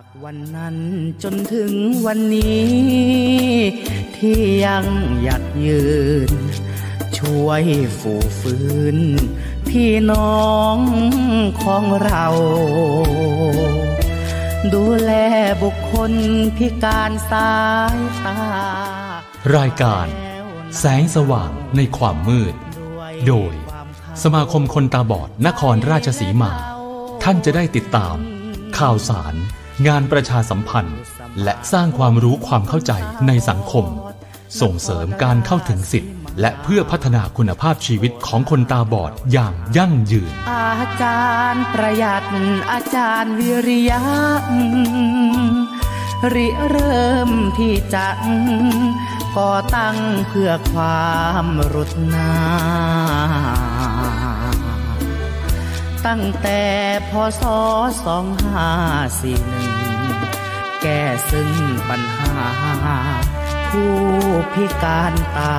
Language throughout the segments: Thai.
จากวันนั้นจนถึงวันนี้ ที่ยังหยัดยืน ช่วยฝูฟื้น พี่น้องของเรา ดูแลบุคคลพิการสายตา รายการ แสงสว่างในความมืด โดย สมาคมคนตาบอดนครราชสีมา ท่านจะได้ติดตามข่าวสาร งานประชาสัมพันธ์ และสร้างความรู้ความเข้าใจในสังคม ส่งเสริมการเข้าถึงสิทธิและเพื่อพัฒนาคุณภาพชีวิตของคนตาบอดอย่างยั่งยืน อาจารย์ประหยัดอาจารย์วิริยะริเริ่มที่จะก่อตั้งเพื่อความรุดนา ตั้งแต่พศสองห้าสี่หนึ่งแก้ซึ่งปัญหา ผู้พิการตา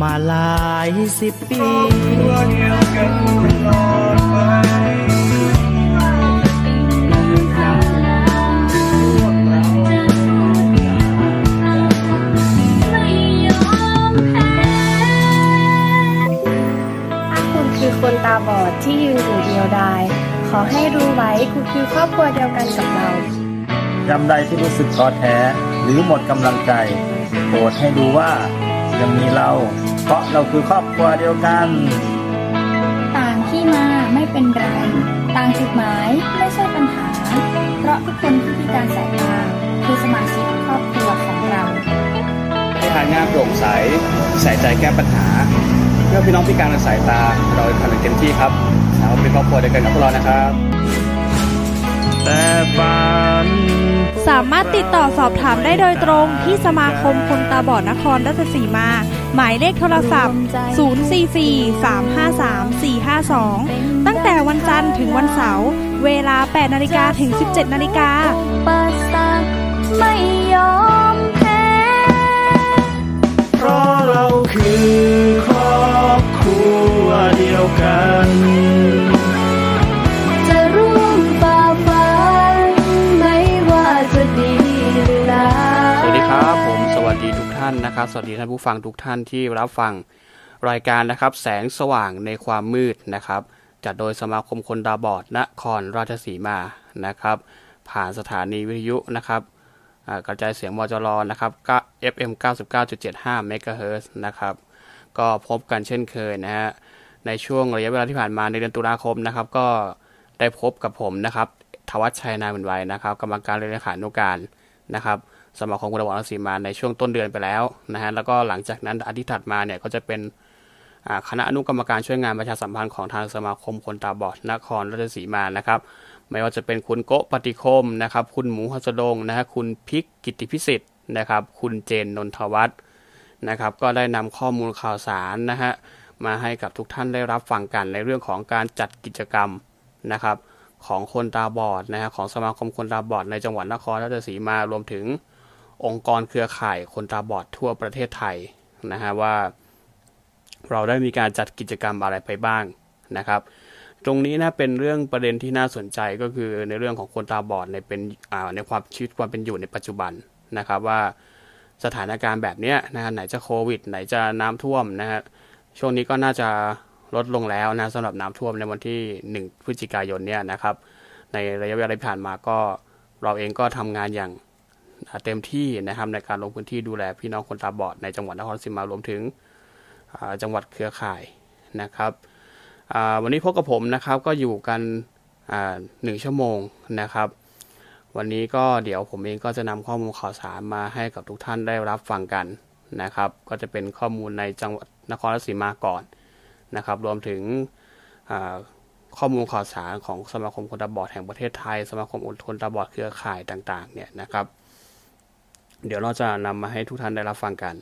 มาหลายสิบปี ตาบอดที่ยืนอยู่เดียวดาย ขอให้รู้ไว้คุณคือครอบครัวเดียวกันกับเรายามใดที่รู้สึกท้อแท้ หรือหมดกำลังใจโปรดให้รู้ว่ายังมีเรา เพราะเราคือครอบครัวเดียวกัน ต่างที่มาไม่เป็นไร ต่างจุดหมายไม่ใช่ปัญหา เพราะทุกคนที่พิการสายตาคือสมาชิกครอบครัวของเราให้ ทานงานโปร่งใส ใส่ใจแก้ปัญหา เพื่อพี่น้องพิการทางสายตา เราทำอย่างเต็มที่ครับเราเป็นครอบครัวเดียวกันกับพวกเรานะครับแต่ฝันสามารถติดต่อสอบถามได้โดยตรงที่สมาคมคนตาบอดนครราชสีมา หมายเลขโทรศัพท์ 044-353-452 ตั้งแต่วันจันทร์ถึงวันเสาร์ เวลา 8 นาฬิกาถึง 17 นาฬิกาปสรรคไม่ยอมแพ้เพราะเราคือครอบครัวเดียวกัน จะร่วมฝ่าฟันไม่ว่าจะดีหรือร้ายสวัสดีครับผมสวัสดีทุกท่านนะครับ สวัสดีท่านผู้ฟังทุกท่านที่รับฟังรายการนะครับ แสงสว่างในความมืดนะครับ จัดโดยสมาคมคนตาบอดนครราชสีมานะครับ ผ่านสถานีวิทยุนะครับอ่า กระจายเสียงมจรนะครับ FM 99.75 MHz นะครับ ก็พบกันเช่นเคยนะฮะ ในช่วงระยะเวลาที่ผ่านมาในเดือนตุลาคมนะครับ ก็ได้พบกับผมนะครับทวัชชัยนาวินไวยนะครับกรรมการเลขานุการนะครับสมาคมกุลวรรณศรีมาในช่วงต้นเดือนไปแล้วนะฮะแล้วก็หลังจากนั้นอาทิตย์ถัดมาเนี่ยก็จะเป็นคณะอนุกรรมการช่วยงานประชาสัมพันธ์ของทางสมาคมคนตาบอดนครราชสีมานะครับ ไม่ว่าจะเป็นคุณโกะปฏิคมนะครับ คุณหมูฮัสดงนะฮะคุณพิกกิติพิสิทธิ์นะครับ คุณเจนนนทวัฒน์นะครับ ก็ได้นำข้อมูลข่าวสารนะฮะมาให้กับทุกท่านได้รับฟังกันในเรื่องของการจัดกิจกรรมนะครับของคนตาบอดนะฮะของสมาคมคนตาบอดในจังหวัดนครราชสีมารวมถึงองค์กรเครือข่ายคนตาบอดทั่วประเทศไทยนะฮะว่า เราได้มีการจัดกิจกรรมอะไรไปบ้างนะครับ ตรงนี้นะเป็นเรื่องประเด็นที่น่าสนใจก็คือในเรื่องของคนตาบอดในเป็นอ่าในความชีวิตความเป็นอยู่ในปัจจุบันนะครับว่าสถานการณ์แบบนี้นะฮะไหนจะโควิด ไหนจะน้ำท่วมนะฮะช่วงนี้ก็น่าจะลดลงแล้วนะสำหรับน้ำท่วมในวันที่ 1 พฤศจิกายนเนี่ยนะครับ ในระยะเวลาที่ผ่านมาก็เราเองก็ทำงานอย่างเต็มที่นะครับในการลงพื้นที่ดูแลพี่น้องคนตาบอดในจังหวัดนครศราชสีมารวมถึงจังหวัดเครือข่ายนะครับ วันนี้พบกับผมนะครับก็อยู่กันหนึ่งชั่วโมงนะครับ วันนี้ก็เดี๋ยวผมเองก็จะนำข้อมูลข่าวสารมาให้กับทุกท่านได้รับฟังกันนะครับ ก็จะเป็นข้อมูลในจังหวัดนครราชสีมาก่อนนะครับ รวมถึงข้อมูลข่าวสารของสมาคมคนตาบอดแห่งประเทศไทย สมาคมคนตาบอดเครือข่ายต่างๆเนี่ยนะครับ เดี๋ยวเราจะนำมาให้ทุกท่านได้รับฟังกัน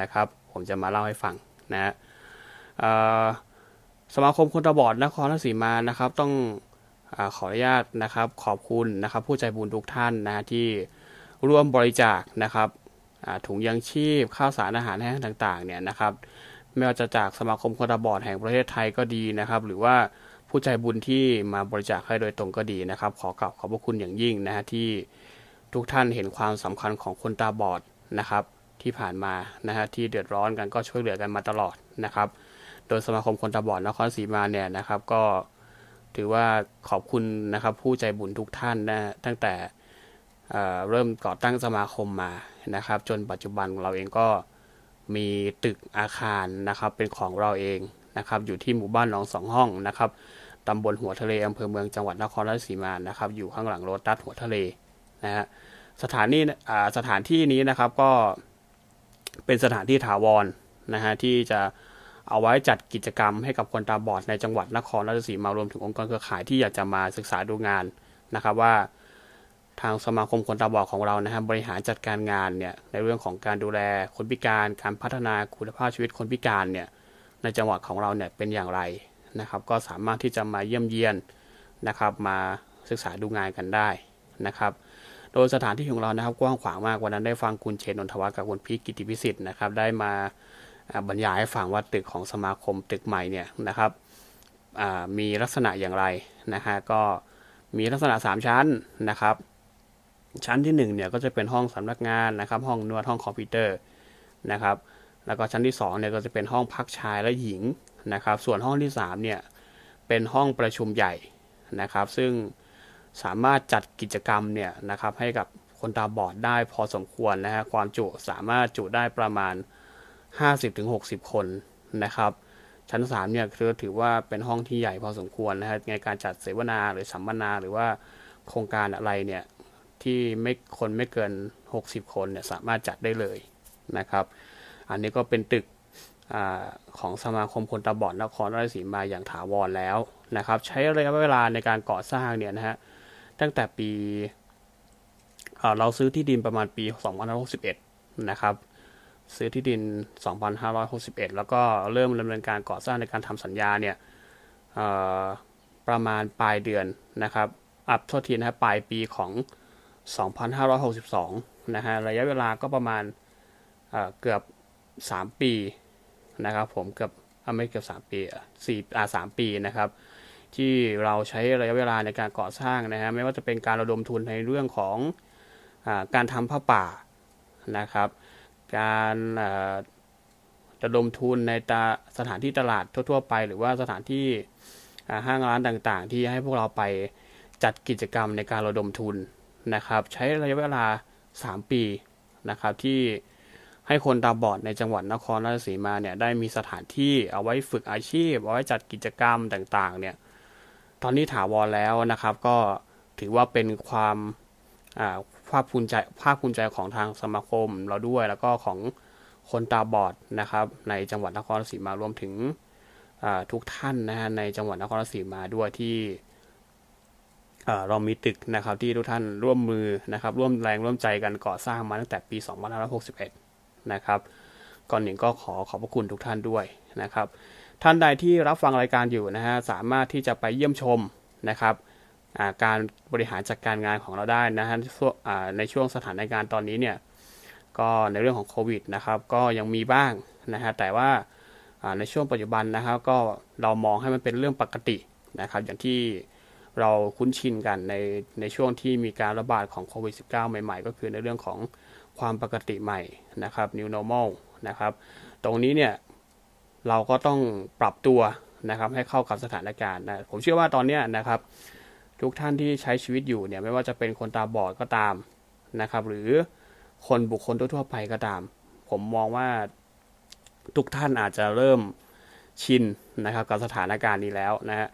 นะครับ ผมจะมาเล่าให้ฟังนะฮะเอ่อ สมาคมคนตาบอดนครราชสีมานะครับ ต้องอขออนุญาตนะครับ ขอบคุณนะครับ ผู้ใจบุญทุกท่านนะที่ร่วมบริจาคนะครับถุงยังชีพข้าวสารอาหารแห้งต่างๆเนี่ยนะครับไม่ว่าจะจากสมาคมคนตาบอดแห่งประเทศไทยก็ดีนะครับ หรือว่าผู้ใจบุญที่มาบริจาคให้โดยตรงก็ดีนะครับ ขอกราบขอบพระคุณอย่างยิ่งนะฮะที่ทุกท่านเห็นความสำคัญของคนตาบอดนะครับ ที่ผ่านมานะฮะที่เดือดร้อนกันก็ช่วยเหลือกันมาตลอดนะครับ โดยสมาคมคนตาบอดนครศรีมาเนี่ยนะครับ ก็ถือว่าขอบคุณนะครับ ผู้ใจบุญทุกท่านนะตั้งแต่เริ่มก่อตั้งสมาคมมานะครับ จนปัจจุบันเราเองก็มีตึกอาคารนะครับ เป็นของเราเองนะครับ อยู่ที่หมู่บ้านหนองสองห้องนะครับตำบลหัวทะเลอำเภอเมืองจังหวัดนครราชสีมานะครับ อยู่ข้างหลังโรตัสหัวทะเลนะฮะสถานนี้สถานที่นี้นะครับก็เป็นสถานที่ถาวรนะฮะที่จะ เอาไว้จัดกิจกรรมให้กับคนตาบอดในจังหวัดนครราชสีมารวมถึงองค์กรเครือข่ายที่อยากจะมาศึกษาดูงานนะครับว่าทางสมาคมคนตาบอดของเรานะครับบริหารจัดการงานเนี่ยในเรื่องของการดูแลคนพิการ การพัฒนาคุณภาพชีวิตคนพิการเนี่ยในจังหวัดของเราเนี่ยเป็นอย่างไรนะครับ ก็สามารถที่จะมาเยี่ยมเยียนนะครับ มาศึกษาดูงานกันได้นะครับ โดยสถานที่ของเรานะครับกว้างขวางมากวันนั้นได้ฟังคุณเชนนทวัฒน์กับคุณพีกิติพิสิทธิ์นะครับได้มา บรรยายให้ฟังว่าตึกของสมาคมตึกใหม่เนี่ยนะครับมีลักษณะอย่างไรนะฮะก็มีลักษณะ 3 ชั้นนะครับ ชั้นที่ 1 เนี่ยก็จะเป็นห้องสำนักงานนะครับ ห้องนวดห้องคอมพิวเตอร์นะครับ แล้วก็ชั้นที่2เนี่ยก็จะเป็นห้องพักชายและหญิงนะครับ ส่วนห้องที่3เนี่ยเป็นห้องประชุมใหญ่นะครับ ซึ่งสามารถจัดกิจกรรมเนี่ยนะครับให้กับคนตาบอดได้พอสมควรนะฮะความจุสามารถจุได้ประมาณ 50-60 คนนะครับ ชั้น 3 เนี่ยคือถือว่าเป็นห้องที่ใหญ่พอสมควรนะฮะในการจัดเสวนาหรือสัมมนาหรือว่าโครงการอะไรเนี่ย ที่ไม่คนไม่เกิน 60 คนเนี่ยสามารถจัดได้เลยนะครับ อันนี้ก็เป็นตึกอของสมาคมคนตาบอดนครราชสีมาอย่างถาวรแล้วนะครับ ใช้ระยะเวลาในการก่อสร้างเนี่ยนะฮะตั้งแต่ปี เราซื้อที่ดินประมาณปี 2561 นะครับ ซื้อที่ดิน 2561 แล้วก็เริ่มดำเนินการก่อสร้างในการทำสัญญาเนี่ยประมาณปลายเดือนนะครับอับโทษทีนะครับปลายปีของ 2562 นะฮะระยะเวลาก็ประมาณเเกือบ 3 ปีนะครับผมเกือบไม่เกือบ 3 ปีสี่อ่าสามปีนะครับที่เราใช้ระยะเวลาในการก่อสร้างนะฮะไม่ว่าจะเป็นการระดมทุนในเรื่องของอการทำผ้าป่านะครับ การระดมทุนในตาสถานที่ตลาดทั่ว ๆ ไป หรือว่าสถานที่ห้างร้านต่างๆ ที่ให้พวกเราไปจัดกิจกรรมในการระดมทุนนะครับ ใช้ระยะเวลา 3 ปีนะครับที่ให้คนตาบอดในจังหวัดนครราชสีมาเนี่ยได้มีสถานที่เอาไว้ฝึกอาชีพ เอาไว้จัดกิจกรรมต่างๆเนี่ยตอนนี้ถาวรแล้วนะครับ ก็ถือว่าเป็นความ ภาคภูมิใจภาคภูมิใจของทางสมาคมเราด้วย แล้วก็ของคนตาบอดนะครับ ในจังหวัดนครราชสีมารวมถึงทุกท่านนะฮะในจังหวัดนครราชสีมาด้วยที่เรามีตึกนะครับที่ทุกท่านร่วมมือนะครับ ร่วมแรงร่วมใจกันก่อสร้างมาตั้งแต่ปี2561 นะครับ ก่อนหนึ่งก็ขอขอบพระคุณทุกท่านด้วยนะครับ ท่านใดที่รับฟังรายการอยู่นะฮะสามารถที่จะไปเยี่ยมชมนะครับ การบริหารจัดกการงานของเราได้นะฮะในช่วงสถานการณ์ตอนนี้เนี่ยก็ในเรื่องของโควิดนะครับก็ยังมีบ้างนะฮะแต่ว่าในช่วงปัจจุบันนะครับก็เรามองให้มันเป็นเรื่องปกตินะครับอย่างที่เราคุ้นชินกันในในช่วงที่มีการระบาดของโควิด -19 ใหม่ๆ ก็คือในเรื่องของความปกติใหม่นะครับ new normal นะครับ ตรงนี้เนี่ยเราก็ต้องปรับตัวนะครับให้เข้ากับสถานการณ์นะผมเชื่อว่าตอนนี้นะครับ ทุกท่านที่ใช้ชีวิตอยู่เนี่ยไม่ว่าจะเป็นคนตาบอดก็ตามนะครับ หรือคนบุคคลทั่วไปก็ตาม ผมมองว่าทุกท่านอาจจะเริ่มชินนะครับ กับสถานการณ์นี้แล้วนะฮะ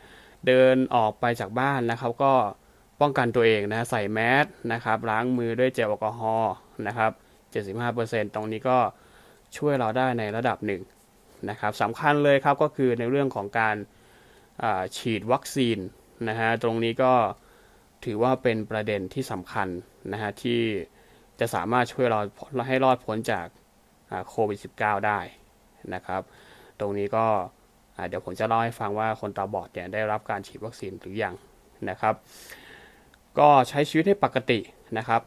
เดินออกไปจากบ้านนะครับ ก็ป้องกันตัวเองนะใส่แมสนะครับ ล้างมือด้วยเจลแอลกอฮอล์นะครับ 75%ตรงนี้ก็ช่วยเราได้ในระดับหนึ่งนะครับสำคัญเลยครับก็คือในเรื่องของการฉีดวัคซีน นะฮะตรงนี้ก็ถือว่าเป็นประเด็นที่สำคัญนะฮะที่จะสามารถช่วยเราให้รอดพ้นจากโควิด -19 ได้นะครับ ตรงนี้ก็เดี๋ยวผมจะเล่าให้ฟังว่าคนตาบอดเนี่ยได้รับการฉีดวัคซีนหรือยังนะครับ ก็ใช้ชีวิตให้ปกตินะครับ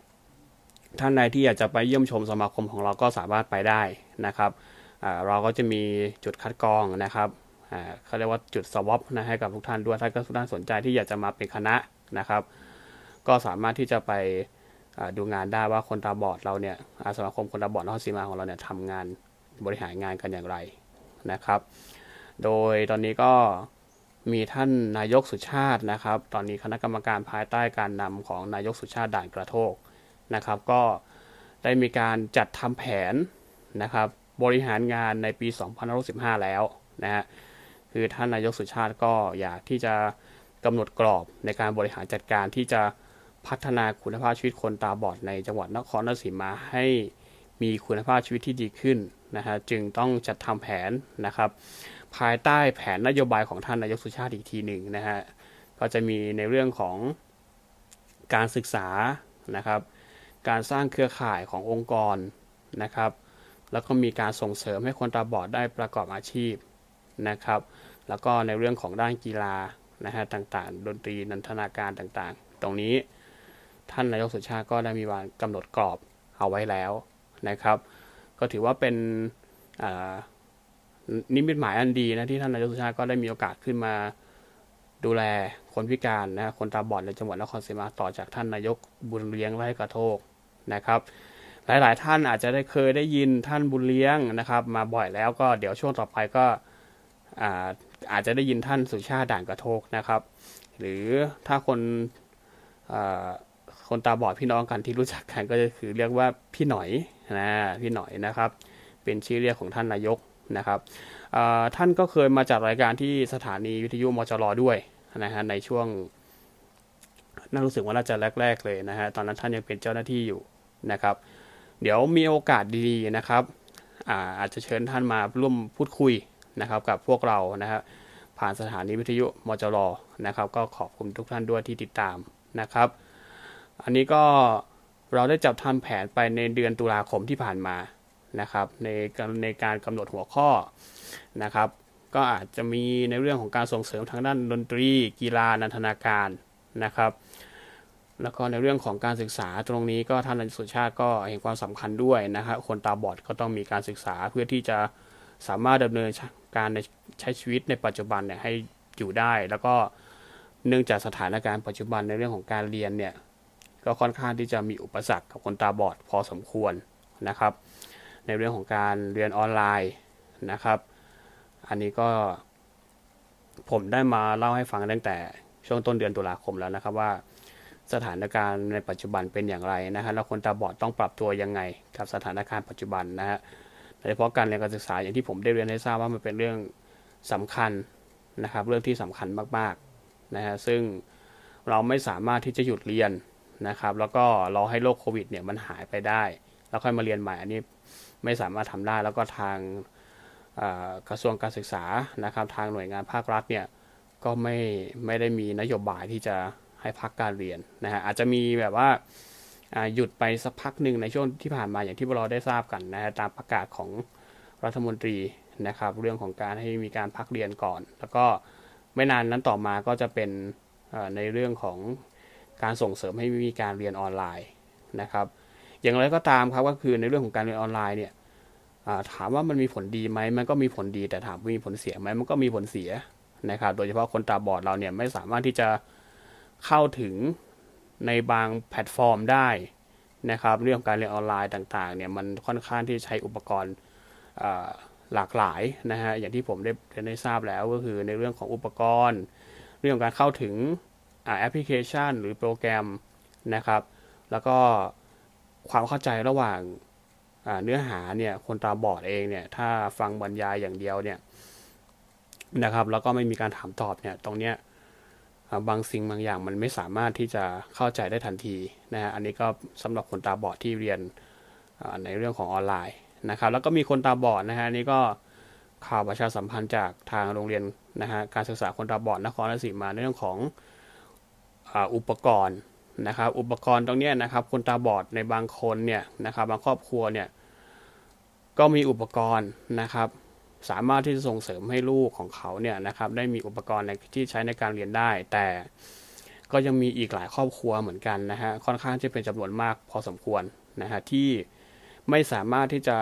ท่านใดที่อยากจะไปเยี่ยมชมสมาคมของเราก็สามารถไปได้นะครับเราก็จะมีจุดคัดกรองนะครับ เขาเรียกว่าจุดสวอปนะให้กับทุกท่านด้วยถ้าทุกท่านสนใจที่อยากจะมาเป็นคณะนะครับ ก็สามารถที่จะไปดูงานได้ว่าคนตาบอดเราเนี่ยอาสมาคมคนตาบอดนครศรีมาของเราเนี่ยทำงานบริหารงานกันอย่างไรนะครับ โดยตอนนี้ก็มีท่านนายกสุชาตินะครับ ตอนนี้คณะกรรมการภายใต้การนำของนายกสุชาติด่านกระโทกนะครับ ก็ได้มีการจัดทำแผนนะครับ บริหารงานในปี 2515แล้วนะฮะ คือท่านนายกสุชาติก็อยากที่จะกำหนดกรอบในการบริหารจัดการที่จะพัฒนาคุณภาพชีวิตคนตาบอดในจังหวัดนครราชสีมาให้มีคุณภาพชีวิตที่ดีขึ้นนะฮะจึงต้องจัดทำแผนนะครับ ภายใต้แผนนโยบายของท่านนายกสุชาติอีกทีหนึ่งนะฮะก็จะมีในเรื่องของการศึกษานะครับ การสร้างเครือข่ายขององค์กรนะครับ แล้วก็มีการส่งเสริมให้คนตาบอดได้ประกอบอาชีพนะครับ แล้วก็ในเรื่องของด้านกีฬานะฮะต่างๆ ดนตรีนันทนาการต่างๆ ตรงนี้ท่านนายกสุชาติก็ได้มีวางกำหนดกรอบเอาไว้แล้วนะครับ ก็ถือว่าเป็นนิมิตหมายอันดีนะที่ท่านนายกสุชาติก็ได้มีโอกาสขึ้นมาดูแลคนพิการนะคนตาบอดในจังหวัดนครศรีมาต่อจากท่านนายกบุญเลี้ยงไร่กระโทกนะครับ หลาย ๆ ท่านอาจจะได้เคยได้ยินท่านบุญเลี้ยงนะครับ มาบ่อยแล้วก็เดี๋ยวช่วงต่อไปก็ อาจจะได้ยินท่านสุชาติด่านกระโทกนะครับ หรือถ้าคนคนตาบอดพี่น้องกันที่รู้จักกันก็จะคือเรียกว่าพี่หน่อยนะพี่หน่อยนะครับ เป็นชื่อเรียกของท่านนายกนะครับท่านก็เคยมาจัดรายการที่สถานีวิทยุมจรด้วยนะฮะในช่วงน่ารู้สึกว่าน่าจะแรก ๆ เลยนะฮะตอนนั้นท่านยังเป็นเจ้าหน้าที่อยู่นะครับ เดี๋ยวมีโอกาสดีๆนะครับอาอาจจะเชิญท่านมาร่วมพูดคุย นะครับกับพวกเรานะครับผ่านสถานีวิทยุมจรนะครับก็ขอบคุณทุกท่านด้วยที่ติดตามนะครับ อันนี้ก็เราได้จับทำแผนไปในเดือนตุลาคมที่ผ่านมานะครับในในการกำหนดหัวข้อนะครับ ก็อาจจะมีในเรื่องของการส่งเสริมทางด้านดนตรี กีฬานันทนาการนะครับ แล้วก็ในเรื่องของการศึกษาตรงนี้ก็ท่านอาจารย์สุชาติก็เห็นความสำคัญด้วยนะครับคนตาบอดก็ต้องมีการศึกษาเพื่อที่จะสามารถดำเนิน การในใช้ชีวิตในปัจจุบันเนี่ยให้อยู่ได้ แล้วก็เนื่องจากสถานการณ์ปัจจุบันในเรื่องของการเรียนเนี่ยก็ค่อนข้างที่จะมีอุปสรรคกับคนตาบอดพอสมควรนะครับ ในเรื่องของการเรียนออนไลน์นะครับ อันนี้ก็ผมได้มาเล่าให้ฟังตั้งแต่ช่วงต้นเดือนตุลาคมแล้วนะครับว่าสถานการณ์ในปัจจุบันเป็นอย่างไรนะฮะแล้วคนตาบอดต้องปรับตัวยังไงกับสถานการณ์ปัจจุบันนะฮะ ยเฉพาะการเรียนการศึกษาอย่างที่ผมได้เรียนให้ทราบว่ามันเป็นเรื่องสำคัญนะครับ เรื่องที่สำคัญมากๆนะฮะซึ่งเราไม่สามารถที่จะหยุดเรียนนะครับ แล้วก็รอให้โรคโควิดเนี่ยมันหายไปได้ แล้วค่อยมาเรียนใหม่อันนี้ไม่สามารถทำได้แล้วก็ทางกระทรวงการศึกษานะครับ ทางหน่วยงานภาครัฐเนี่ยก็ไม่ไม่ได้มีนโยบายที่จะให้พักการเรียนนะฮะอาจจะมีแบบว่า หยุดไปสักพักหนึ่งในช่วงที่ผ่านมาอย่างที่เราได้ทราบกันนะฮะตามประกาศของรัฐมนตรีนะครับ เรื่องของการให้มีการพักเรียนก่อน แล้วก็ไม่นานนั้นต่อมาก็จะเป็นในเรื่องของการส่งเสริมให้มีการเรียนออนไลน์นะครับ อย่างไรก็ตามครับก็คือในเรื่องของการเรียนออนไลน์เนี่ยถามว่ามันมีผลดีไหมมันก็มีผลดีแต่ถามว่ามีผลเสียไหมมันก็มีผลเสียนะครับ โดยเฉพาะคนตาบอดเราเนี่ยไม่สามารถที่จะเข้าถึง ในบางแพลตฟอร์มได้นะครับ เรื่องการเรียนออนไลน์ต่างๆเนี่ยมันค่อนข้างที่ใช้อุปกรณ์หลากหลายนะฮะอย่างที่ผมได้ได้ทราบแล้วก็คือในเรื่องของอุปกรณ์ เรื่องการเข้าถึงแอปพลิเคชัน หรือโปรแกรมนะครับ แล้วก็ความเข้าใจระหว่างเนื้อหาเนี่ยคนตาบอดเองเนี่ยถ้าฟังบรรยายอย่างเดียวเนี่ยนะครับแล้วก็ไม่มีการถามตอบเนี่ยตรงเนี้ย บางสิ่งบางอย่างมันไม่สามารถที่จะเข้าใจได้ทันทีนะฮะอันนี้ก็สำหรับคนตาบอดที่เรียนในเรื่องของออนไลน์นะครับ แล้วก็มีคนตาบอดนะฮะนี่ก็ข่าวประชาสัมพันธ์จากทางโรงเรียนนะฮะการศึกษาคนตาบอดนครราชสีมาในเรื่องของอุปกรณ์นะครับ อุปกรณ์ตรงนี้นะครับ คนตาบอดในบางคนเนี่ยนะครับบางครอบครัวเนี่ยก็มีอุปกรณ์นะครับ สามารถที่จะส่งเสริมให้ลูกของเขาเนี่ยนะครับได้มีอุปกรณ์ที่ใช้ในการเรียนได้ แต่ก็ยังมีอีกหลายครอบครัวเหมือนกันนะฮะค่อนข้างที่เป็นจำนวนมากพอสมควรนะฮะที่ไม่สามารถที่จะ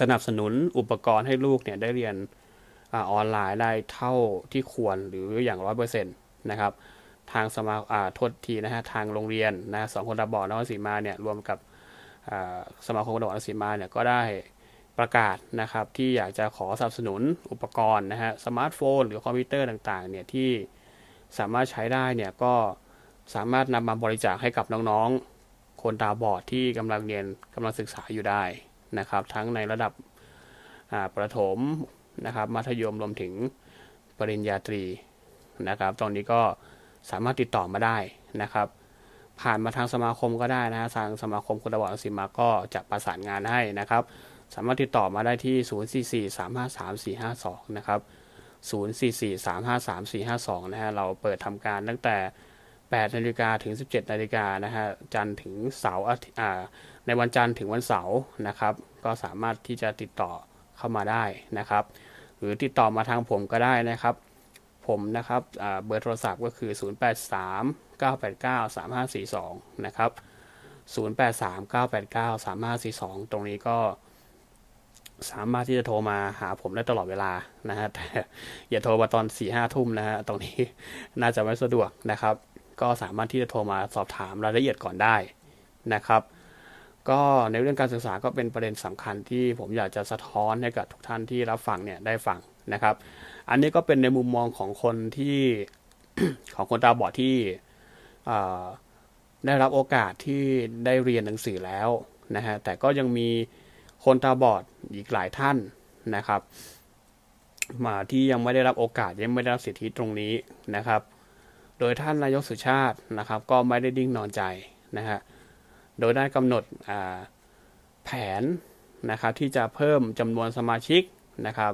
สนับสนุนอุปกรณ์ให้ลูกเนี่ยได้เรียนออนไลน์ได้เท่าที่ควรหรืออย่างร้อยเปอร์เซ็นต์นะครับทางสมาอ่าทษทีนะฮะทางโรงเรียนนะสองคนตาบอดนครศรีมาเนี่ยรวมกับสมาคมคนตาบอดนครศรีมาเนี่ยก็ได้ ประกาศนะครับที่อยากจะขอสนับสนุนอุปกรณ์นะฮะสมาร์ทโฟน หรือคอมพิวเตอร์ต่างๆเนี่ยที่สามารถใช้ได้เนี่ยก็สามารถนำมาบริจาคให้กับน้องๆ คนตาบอดที่กำลังเรียนกำลังศึกษาอยู่ได้นะครับ ทั้งในระดับประถมนะครับมัธยมรวมถึงปริญญาตรีนะครับตรงนี้ก็สามารถติดต่อมาได้นะครับ ผ่านมาทางสมาคมก็ได้นะฮะทางสมาคมคนตาบอดสิมาก็จะประสานงานให้นะครับ สามารถติดต่อมาได้ที่ 044-353-452 นะครับ 044-353-452 นะฮะ เราเปิดทำการตั้งแต่ 8 นาฬิกาถึง 17 นาฬิกานะฮะ จันทร์ถึงเสาร์อ่า ในวันจันทร์ถึงวันเสาร์นะครับ ก็สามารถที่จะติดต่อเข้ามาได้นะครับ หรือติดต่อมาทางผมก็ได้นะครับ ผมนะครับเบอร์โทรศัพท์ก็คือ 083 989 3542 นะครับ 083 989 3542 ตรงนี้ก็ สามารถที่จะโทรมาหาผมได้ตลอดเวลานะฮะแต่อย่าโทรมาตอนสี่ห้าทุ่มนะฮะตรงนี้น่าจะไม่สะดวกนะครับ ก็สามารถที่จะโทรมาสอบถามรายละเอียดก่อนได้นะครับ ก็ในเรื่องการศึกษาก็เป็นประเด็นสำคัญที่ผมอยากจะสะท้อนให้กับทุกท่านที่รับฟังเนี่ยได้ฟังนะครับ อันนี้ก็เป็นในมุมมองของคนที่ของคนตาบอดที่ได้รับโอกาสที่ได้เรียนหนังสือแล้วนะฮะแต่ก็ยังมี คนตาบอดอีกหลายท่านนะครับ มาที่ยังไม่ได้รับโอกาสยังไม่ได้รับสิทธิตรงนี้นะครับ โดยท่านนายกสุชาตินะครับ ก็ไม่ได้ดิ้งนอนใจนะฮะโดยได้กำหนดแผนนะครับที่จะเพิ่มจำนวนสมาชิกนะครับ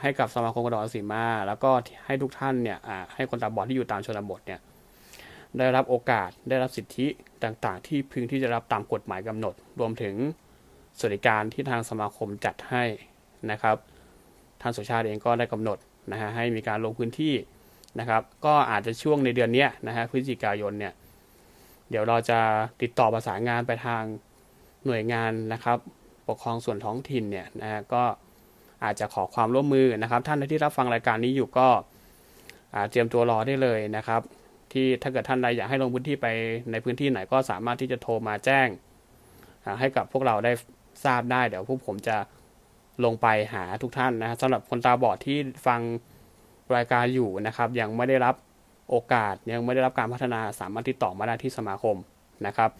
ให้กับสมาคมกระดองสีมา แล้วก็ให้ทุกท่านเนี่ยให้คนตาบอดที่อยู่ตามชนบทเนี่ยได้รับโอกาสได้รับสิทธิต่างๆ ที่พึงที่จะรับตามกฎหมายกำหนด รวมถึง สวัสดิการที่ทางสมาคมจัดให้นะครับ ท่านสุชาติเองก็ได้กำหนดนะฮะให้มีการลงพื้นที่นะครับ ก็อาจจะช่วงในเดือนนี้นะฮะพฤศจิกายนเนี่ยเดี๋ยวเราจะติดต่อประสานงานไปทางหน่วยงานนะครับ ปกครองส่วนท้องถิ่นเนี่ยนะฮะก็อาจจะขอความร่วมมือนะครับ ท่านที่รับฟังรายการนี้อยู่ก็เตรียมตัวรอได้เลยนะครับ ที่ถ้าเกิดท่านใดอยากให้ลงพื้นที่ไปในพื้นที่ไหนก็สามารถที่จะโทรมาแจ้งให้กับพวกเราได้ ทราบได้ เดี๋ยวพวกผมจะลงไปหาทุกท่านนะสำหรับคนตาบอดที่ฟังรายการอยู่นะครับ ยังไม่ได้รับโอกาสยังไม่ได้รับการพัฒนาสามารถติดต่อมาได้ที่สมาคมนะครับ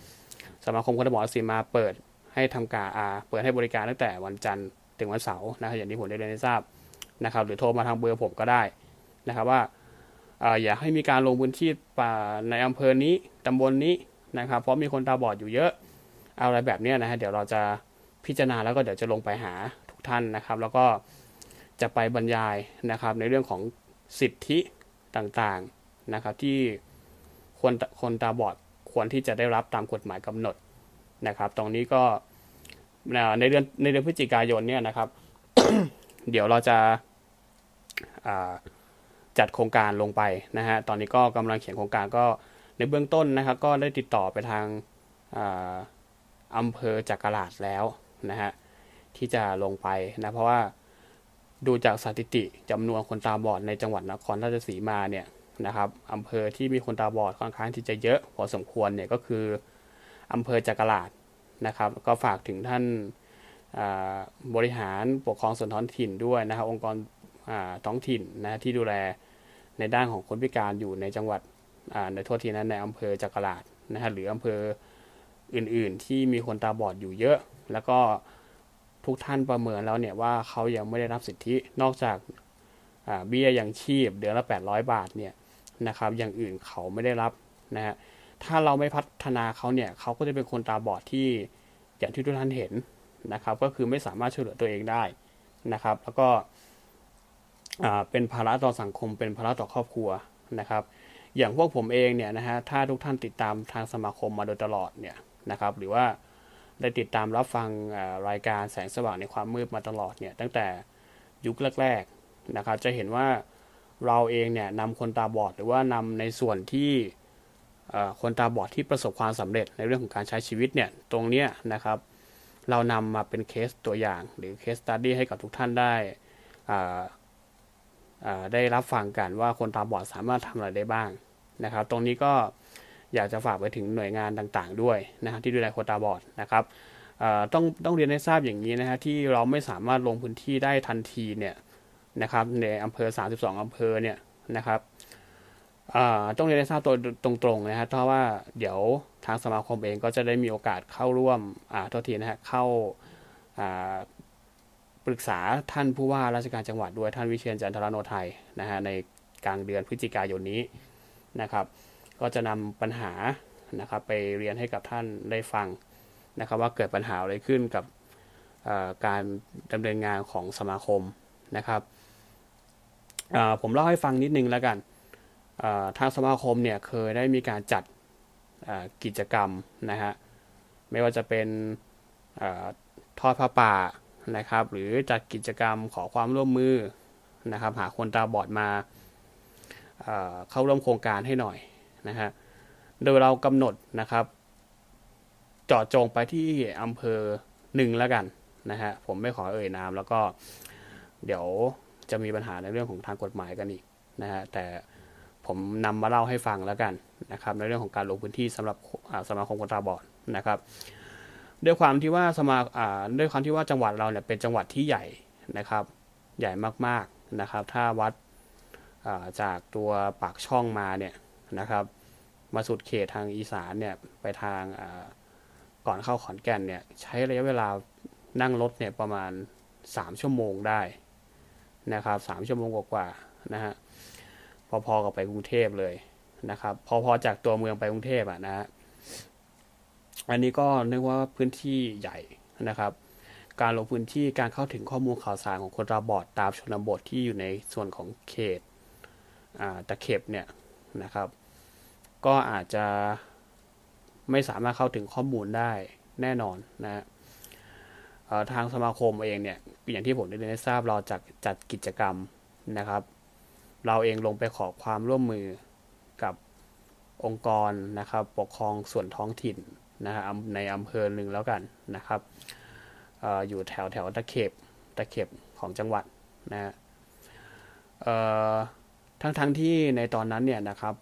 สมาคมคนตาบอดสีมาเปิดให้ทำการอาเปิดให้บริการตั้งแต่วันจันทร์ถึงวันเสาร์นะครับอย่างที่ผมได้เรียนให้ทราบนะครับ หรือโทรมาทางเบอร์ผมก็ได้นะครับว่าอยากให้มีการลงพื้นที่ป่าในอำเภอนี้ตำบลนนี้นะครับ เพราะมีคนตาบอดอยู่เยอะอะไรแบบนี้นะฮะเดี๋ยวเราจะ พิจารณาแล้วก็เดี๋ยวจะลงไปหาทุกท่านนะครับ แล้วก็จะไปบรรยายนะครับ ในเรื่องของสิทธิต่างๆนะครับ ที่คนคนตาบอดควรที่จะได้รับตามกฎหมายกำหนดนะครับ ตรงนี้ก็ในเดือนในเดือนพฤศจิกายนเนี่ยนะครับ เดี๋ยวเราจะจัดโครงการลงไปนะฮะ ตอนนี้ก็กำลังเขียนโครงการก็ในเบื้องต้นนะครับ ก็ได้ติดต่อไปทางอำเภอจักราดแล้ว นะฮะที่จะลงไปนะเพราะว่าดูจากสถิติจำนวนคนตาบอดในจังหวัดนครราชสีมาเนี่ยนะครับอำเภอที่มีคนตาบอดค่อนข้างที่จะเยอะพอสมควรเนี่ยก็คืออำเภอจักราดนะครับ ก็ฝากถึงท่านบริหารปกครองส่วนท้องถิ่นด้วยนะครับ องค์กรท้องถิ่นนะที่ดูแลในด้านของคนพิการอยู่ในจังหวัดในทั่วที่นั้นในอำเภอจักราดนะฮะหรืออำเภออื่นๆ ที่มีคนตาบอดอยู่เยอะ แล้วก็ทุกท่านประเมินแล้วเนี่ยว่าเขายังไม่ได้รับสิทธินอกจากเบี้ยยังชีพเดือนละ 800 บาทเนี่ยนะครับอย่างอื่นเขาไม่ได้รับนะฮะถ้าเราไม่พัฒนาเขาเนี่ยเขาก็จะเป็นคนตาบอดที่อย่างที่ทุกท่านเห็นนะครับ ก็คือไม่สามารถช่วยเหลือตัวเองได้นะครับ แล้วก็เป็นภาระต่อสังคม เป็นภาระต่อครอบครัวนะครับ อย่างพวกผมเองเนี่ยนะฮะถ้าทุกท่านติดตามทางสมาคมมาโดยตลอดเนี่ยนะครับ หรือว่า ได้ติดตามรับฟังรายการแสงสว่างในความมืดมาตลอดเนี่ยตั้งแต่ยุคแรกๆนะครับจะเห็นว่าเราเองเนี่ยนำคนตาบอดหรือว่านำในส่วนที่คนตาบอดที่ประสบความสำเร็จในเรื่องของการใช้ชีวิตเนี่ยตรงเนี้ยนะครับ เรานำมาเป็นเคสตัวอย่าง หรือเคสตัดดี้ให้กับทุกท่านได้ได้รับฟังกันว่าคนตาบอดสามารถทำอะไรได้บ้างนะครับ ตรงนี้ก็ อยากจะฝากไปถึงหน่วยงานต่างๆ ด้วยนะที่ดูแลคนตาบอดนะครับต้องต้องเรียนให้ทราบอย่างนี้นะฮะที่เราไม่สามารถลงพื้นที่ได้ทันทีเนี่ยนะครับในอำเภอ 32 อำเภอเนี่ยนะครับต้องเรียนให้ทราบตัวตรงๆนะฮะเพราะว่าเดี๋ยวทางสมาคมเองก็จะได้มีโอกาสเข้าร่วมอ่าทษทีนะฮะเข้าปรึกษาท่านผู้ว่าราชการจังหวัดด้วยท่านวิเชียนจันทรโนไทยนะฮะในกลางเดือนพฤศจิกายนนี้นะครับ ก็จะนำปัญหานะครับไปเรียนให้กับท่านได้ฟังนะครับว่าเกิดปัญหาอะไรขึ้นกับการดำเนินงานของสมาคมนะครับผมเล่าให้ฟังนิดนึงแล้วกันทางสมาคมเนี่ยเคยได้มีการจัดกิจกรรมนะฮะไม่ว่าจะเป็นทอดผ้าป่านะครับ หรือจัดกิจกรรมขอความร่วมมือนะครับ หาคนตาบอดมาเข้าร่วมโครงการให้หน่อย นะฮะ โดยเรากำหนดนะครับเจาะจงไปที่อำเภอหนึ่งแล้วกันนะฮะ ผมไม่ขอเอ่ยนามแล้วก็เดี๋ยวจะมีปัญหาในเรื่องของทางกฎหมายกันอีกนะฮะ แต่ผมนำมาเล่าให้ฟังแล้วกันนะครับในเรื่องของการลงพื้นที่สำหรับสมาคมคนตาบอดนะครับด้วยความที่ว่าสมาด้วยความที่ว่าจังหวัดเราเนี่ยเป็นจังหวัดที่ใหญ่นะครับ ใหญ่มากๆนะครับ ถ้าวัดจากตัวปากช่องมาเนี่ย นะครับ มาสุดเขตทางอีสานเนี่ยไปทางก่อนเข้าขอนแก่นเนี่ยใช้ระยะเวลานั่งรถเนี่ยประมาณ 3 ชั่วโมงได้นะครับสามชั่วโมงกว่าๆนะฮะพอๆกับไปกรุงเทพเลยนะครับพอๆจากตัวเมืองไปกรุงเทพอะนะฮะอันนี้ก็เรียกว่าพื้นที่ใหญ่นะครับ การลงพื้นที่การเข้าถึงข้อมูลข่าวสารของคนตาบอดตามชนบทที่อยู่ในส่วนของเขตตะเข็บเนี่ยนะครับ ก็อาจจะไม่สามารถเข้าถึงข้อมูลได้แน่นอนนะทางสมาคมเองเนี่ยอย่างที่ผมได้เรียนให้ทราบเราจัดจัดกิจกรรมนะครับ เราเองลงไปขอความร่วมมือกับองค์กรนะครับปกครองส่วนท้องถิ่นนะฮะในอำเภอหนึ่งแล้วกันนะครับออยู่แถวแถวตะเข็บตะเข็บของจังหวัดนะฮะทั้งทั้งที่ในตอนนั้นเนี่ยนะครับ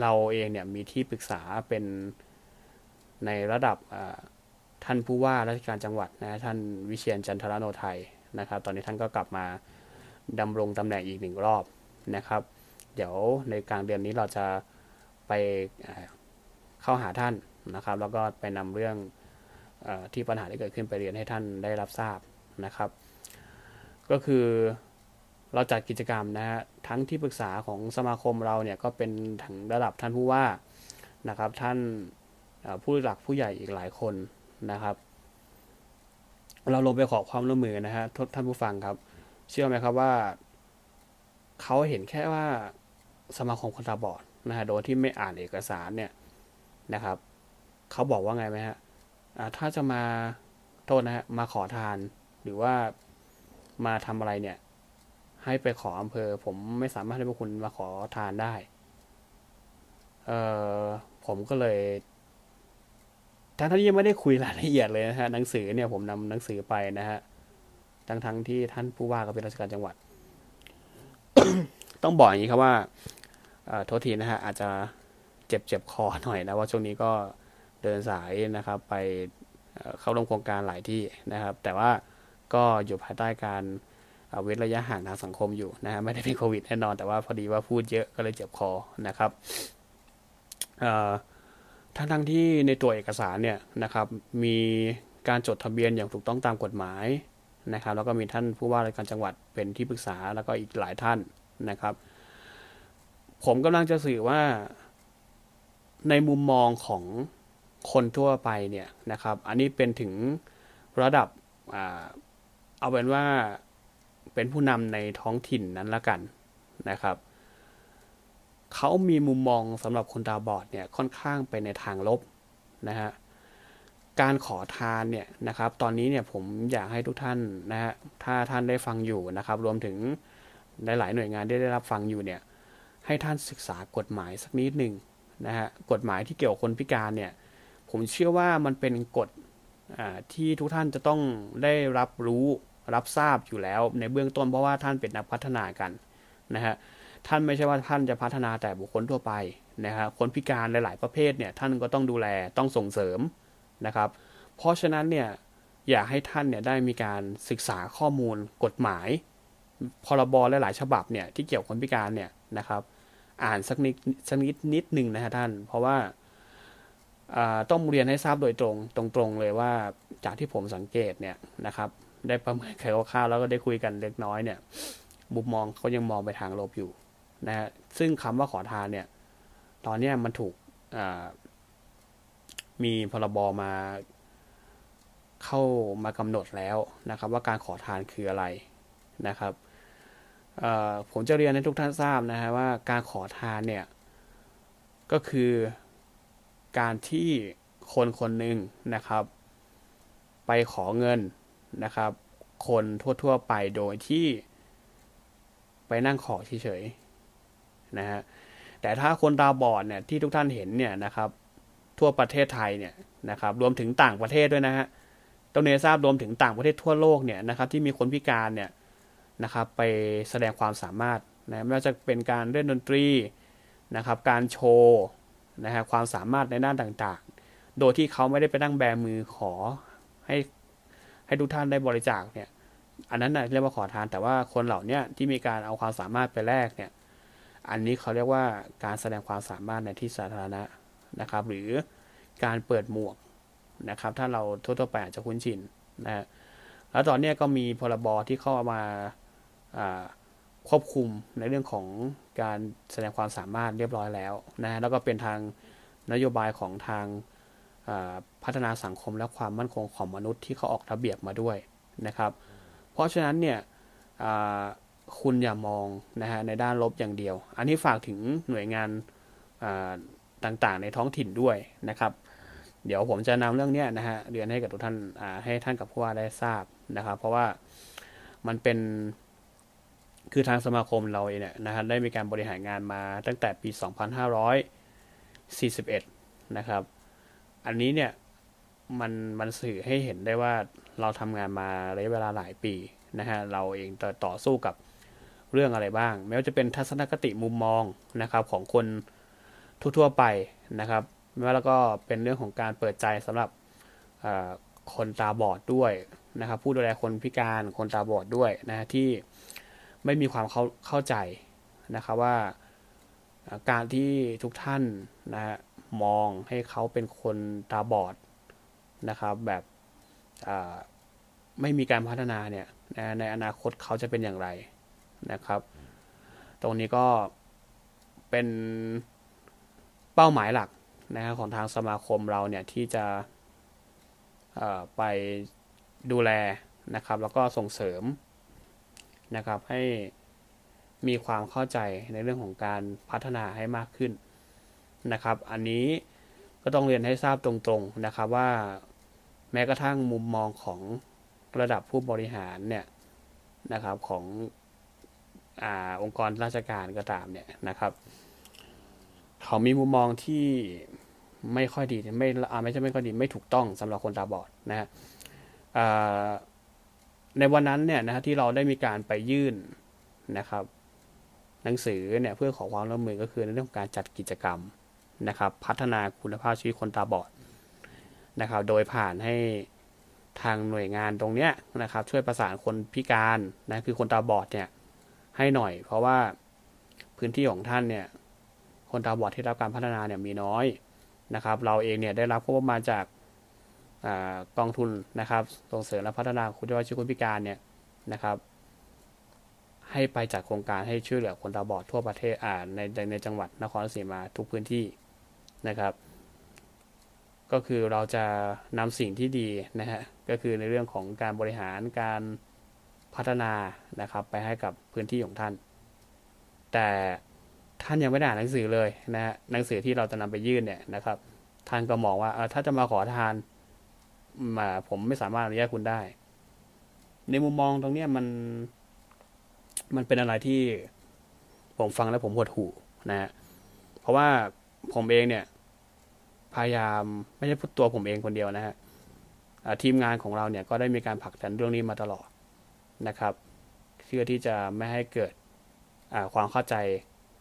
เราเองเนี่ยมีที่ปรึกษาเป็นในระดับท่านผู้ว่าราชการจังหวัดนะท่านวิเชียนจันทรโนไทยนะครับ ตอนนี้ท่านก็กลับมาดำรงตำแหน่งอีกหนึ่งรอบนะครับ เดี๋ยวในกลางเดือนนี้เราจะไปเข้าหาท่านนะครับ แล้วก็ไปนำเรื่องอที่ปัญหาที่เกิดขึ้นไปเรียนให้ท่านได้รับทราบนะครับ ก็คือ เราจัดกิจกรรมนะฮะทั้งที่ปรึกษาของสมาคมเราเนี่ยก็เป็นถึงระดับท่านผู้ว่านะครับ ท่านผู้หลักผู้ใหญ่อีกหลายคนนะครับ เราลงไปขอความร่วมมือนะฮะท่านผู้ฟังครับ เชื่อไหมครับว่าเขาเห็นแค่ว่าสมาคมคนตาบอดนะฮะโดยที่ไม่อ่านเอกสารเนี่ยนะครับเขาบอกว่าไงไหมฮะถ้าจะมาโทษนะฮะมาขอทานหรือว่ามาทำอะไรเนี่ย ให้ไปขออำเภอ ผมไม่สามารถให้พวกคุณมาขอทานได้ เอ่อผมก็เลยทั้งที่ยังไม่ได้คุยรายละเอียดเลยนะฮะหนังสือเนี่ยผมนำหนังสือไปนะฮะทั้งทั้งที่ท่านผู้ว่าก็เป็นราชการจังหวัด ต้องบอกอย่างนี้ครับว่าโทษทีนะฮะอาจจะเจ็บเจ็บคอหน่อยนะว่าช่วงนี้ก็เดินสายนะครับ ไปเข้าร่วมโครงการหลายที่นะครับ แต่ว่าก็อยู่ภายใต้การ เว้นระยะห่างทางสังคมอยู่นะฮะไม่ได้เป็นโควิดแน่นอน แต่ว่าพอดีว่าพูดเยอะก็เลยเจ็บคอนะครับทั้งทั้งที่ในตัวเอกสารเนี่ยนะครับมีการจดทะเบียนอย่างถูกต้องตามกฎหมายนะครับ แล้วก็มีท่านผู้ว่าราชการจังหวัดเป็นที่ปรึกษาแล้วก็อีกหลายท่านนะครับ ผมกำลังจะสื่อว่าในมุมมองของคนทั่วไปเนี่ยนะครับ อันนี้เป็นถึงระดับเอาเป็นว่า เป็นผู้นำในท้องถิ่นนั้นละกันนะครับเขามีมุมมองสำหรับคนตาบอดเนี่ยค่อนข้างไปในทางลบนะฮะการขอทานเนี่ยนะครับ ตอนนี้เนี่ยผมอยากให้ทุกท่านนะฮะถ้าท่านได้ฟังอยู่นะครับ รวมถึงหลายๆหน่วยงานที่ได้รับฟังอยู่เนี่ยให้ท่านศึกษากฎหมายสักนิดหนึ่งนะฮะกฎหมายที่เกี่ยวกับคนพิการเนี่ยผมเชื่อว่ามันเป็นกฎที่ทุกท่านจะต้องได้รับรู้ รับทราบอยู่แล้วในเบื้องต้นเพราะว่าท่านเป็นนักพัฒนากันนะฮะท่านไม่ใช่ว่าท่านจะพัฒนาแต่บุคคลทั่วไปนะครับคนพิการหลาย ๆ ประเภทเนี่ยท่านก็ต้องดูแลต้องส่งเสริมนะครับ เพราะฉะนั้นเนี่ยอยากให้ท่านเนี่ยได้มีการศึกษาข้อมูลกฎหมาย พรบหลาย ๆ ฉบับเนี่ยที่เกี่ยวกับคนพิการเนี่ยนะครับ อ่านสักนิดสักนิดนิดหนึ่งนะฮะท่าน เพราะว่าต้องเรียนให้ทราบโดยตรงตรงๆเลยว่าจากที่ผมสังเกตเนี่ยนะครับ ได้ประเมินคร่าวๆแล้วก็ได้คุยกันเล็กน้อยเนี่ยบุมมองเขายังมองไปทางลบอยู่นะฮะซึ่งคำว่าขอทานเนี่ย ตอนนี้มันถูกมีพรบมาเข้ามากำหนดแล้วนะครับ ว่าการขอทานคืออะไรนะครับผมจะเรียนให้ทุกท่านทราบนะฮะว่าการขอทานเนี่ย ก็คือการที่คนคนหนึ่งนะครับ ไปขอเงิน นะครับ คนทั่วๆ ไปโดยที่ไปนั่งขอเฉยๆนะฮะแต่ถ้าคนตาบอดเนี่ยที่ทุกท่านเห็นเนี่ยนะครับ ทั่วประเทศไทยเนี่ยนะครับ รวมถึงต่างประเทศด้วยนะฮะต้องเนทราบรวมถึงต่างประเทศทั่วโลกเนี่ยนะครับ ที่มีคนพิการเนี่ยนะครับ ไปแสดงความสามารถนะไม่ว่าจะเป็นการเล่นดนตรีนะครับ การโชว์นะฮะความสามารถในด้านต่างๆ โดยที่เขาไม่ได้ไปนั่งแบมือขอให้ ให้ทุกท่านได้บริจาคเนี่ย อันนั้นนะเรียกว่าขอทาน แต่ว่าคนเหล่านี้ที่มีการเอาความสามารถไปแลกเนี่ย อันนี้เขาเรียกว่าการแสดงความสามารถในที่สาธารณะนะครับ หรือการเปิดหมวกนะครับ ถ้าเราทั่วๆไปอาจจะคุ้นชินนะฮะแล้วตอนนี้ก็มีพรบที่เข้ามาควบคุมในเรื่องของการแสดงความสามารถเรียบร้อยแล้วนะแล้วก็เป็นทางนโยบายของทาง พัฒนาสังคมและความมั่นคงของมนุษย์ที่เขาออกระเบียบมาด้วยนะครับ เพราะฉะนั้นเนี่ยคุณอย่ามองนะฮะในด้านลบอย่างเดียว อันนี้ฝากถึงหน่วยงานต่างๆ ในท้องถิ่นด้วยนะครับ เดี๋ยวผมจะนำเรื่องนี้นะฮะเรียนให้กับทุกท่านให้ท่านกับผู้ว่าได้ทราบนะครับ เพราะว่ามันเป็นคือทางสมาคมเราเนี่ยนะฮะได้มีการบริหารงานมาตั้งแต่ปี 2541 นะครับ อันนี้เนี่ย มันมันสื่อให้เห็นได้ว่าเราทำงานมาระยะเวลาหลายปีนะฮะเราเองต่อต่อสู้กับเรื่องอะไรบ้าง ไม่ว่าจะเป็นทัศนคติมุมมองนะครับของคนทั่วๆไปนะครับแล้วก็เป็นเรื่องของการเปิดใจสำหรับคนตาบอดด้วยนะครับ ผู้ดูแลคนพิการคนตาบอดด้วยนะที่ไม่มีความเข้าเข้าใจนะครับว่าการที่ทุกท่านนะฮะมองให้เขาเป็นคนตาบอด นะครับแบบไม่มีการพัฒนาเนี่ยในอนาคตเขาจะเป็นอย่างไรนะครับ ตรงนี้ก็เป็นเป้าหมายหลักนะครับของทางสมาคมเราเนี่ยที่จะไปดูแลนะครับ แล้วก็ส่งเสริมนะครับให้มีความเข้าใจในเรื่องของการพัฒนาให้มากขึ้นนะครับ อันนี้ก็ต้องเรียนให้ทราบตรงๆนะครับว่า แม้กระทั่งมุมมองของระดับผู้บริหารเนี่ยนะครับของอองค์กรราชการก็ตามเนี่ยนะครับ เขามีมุมมองที่ไม่ค่อยดีไม่ไม่ใช่ไม่ค่อยดีไม่ถูกต้องสำหรับคนตาบอดนะฮะในวันนั้นเนี่ยนะที่เราได้มีการไปยื่นนะครับ หนังสือเนี่ยเพื่อขอความร่วมมือก็คือในเรื่องของการจัดกิจกรรมนะครับ พัฒนาคุณภาพชีวิตคนตาบอด นะครับ โดยผ่านให้ทางหน่วยงานตรงเนี้ยนะครับ ช่วยประสานคนพิการนะคือคนตาบอดเนี่ยให้หน่อย เพราะว่าพื้นที่ของท่านเนี่ยคนตาบอดที่รับการพัฒนาเนี่ยมีน้อยนะครับ เราเองเนี่ยได้รับงบประมาณจากกองทุนนะครับส่งเสริมและพัฒนาคุณภาพชีวิตคนพิการเนี่ยนะครับ ให้ไปจัดโครงการให้ช่วยเหลือคนตาบอดทั่วประเทศอ่าในในจังหวัดนครราชสีมาทุกพื้นที่นะครับ ก็คือเราจะนำสิ่งที่ดีนะฮะก็คือในเรื่องของการบริหารการพัฒนานะครับไปให้กับพื้นที่ของท่าน แต่ท่านยังไม่ได้อ่านหนังสือเลยนะฮะหนังสือที่เราจะนำไปยื่นเนี่ยนะครับ ท่านก็มองว่าเออถ้าจะมาขอทานมาผมไม่สามารถอนุญาตคุณได้ ในมุมมองตรงนี้มันมันเป็นอะไรที่ผมฟังแล้วผมหดหู่นะฮะเพราะว่าผมเองเนี่ย พยายามไม่ใช่พูดตัวผมเองคนเดียวนะฮะทีมงานของเราเนี่ยก็ได้มีการผลักดันเรื่องนี้มาตลอดนะครับเพื่อที่จะไม่ให้เกิดความเข้าใจ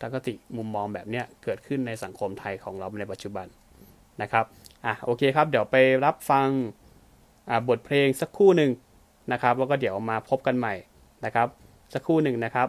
ทักติมุมมองแบบเนี้ยเกิดขึ้นในสังคมไทยของเราในปัจจุบันนะครับอะโอเคครับ เดี๋ยวไปรับฟังบทเพลงสักคู่หนึ่งนะครับ แล้วก็เดี๋ยวมาพบกันใหม่นะครับ สักคู่หนึ่งนะครับ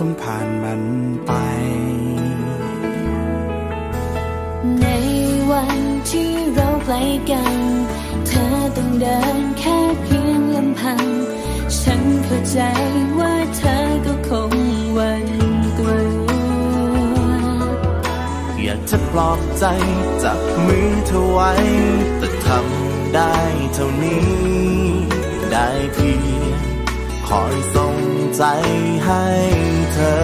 ต้องผ่านมันไป ในวันที่เราไกลกัน เธอต้องเดินแค่เพียงลำพัง ฉันเข้าใจว่าเธอก็คงวันกลัวอยากจะปลอบใจจับมือเธอไว้ แต่ทำได้เท่านี้ ได้เพียงคอยส่งใจให้ เธอ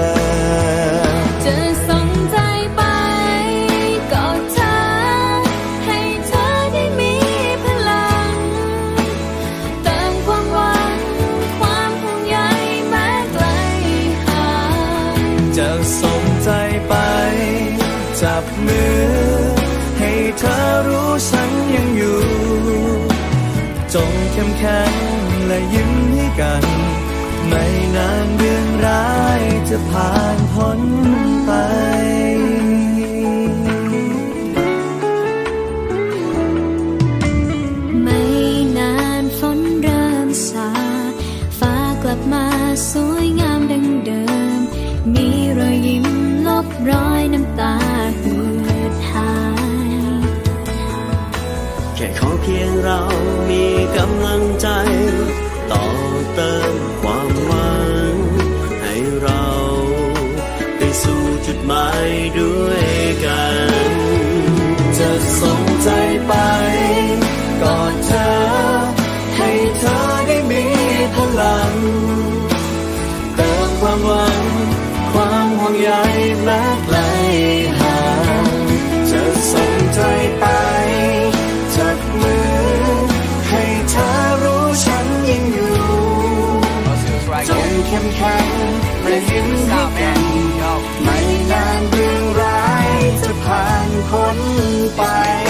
จะส่งใจไปกอดเธอ ให้เธอได้มีพลัง เติมความหวัง ความห่วงใยแม้ไกลห่างจะส่งใจไป จับมือ ให้เธอรู้ฉันยังอยู่ จงเข้มแข็งและยิ้มให้กัน ไม่นาน จะผ่า จุดหมายด้วยกัน จะส่งใจไปกอดเธอ ให้เธอได้มีพลังเติมความหวัง ความห่วงใยแม้ไกลห่างจะส่งใจไปจับมือ ให้เธอรู้ฉันยังอยู่จงเข้มแข็งและยิ้มให้กัน ไป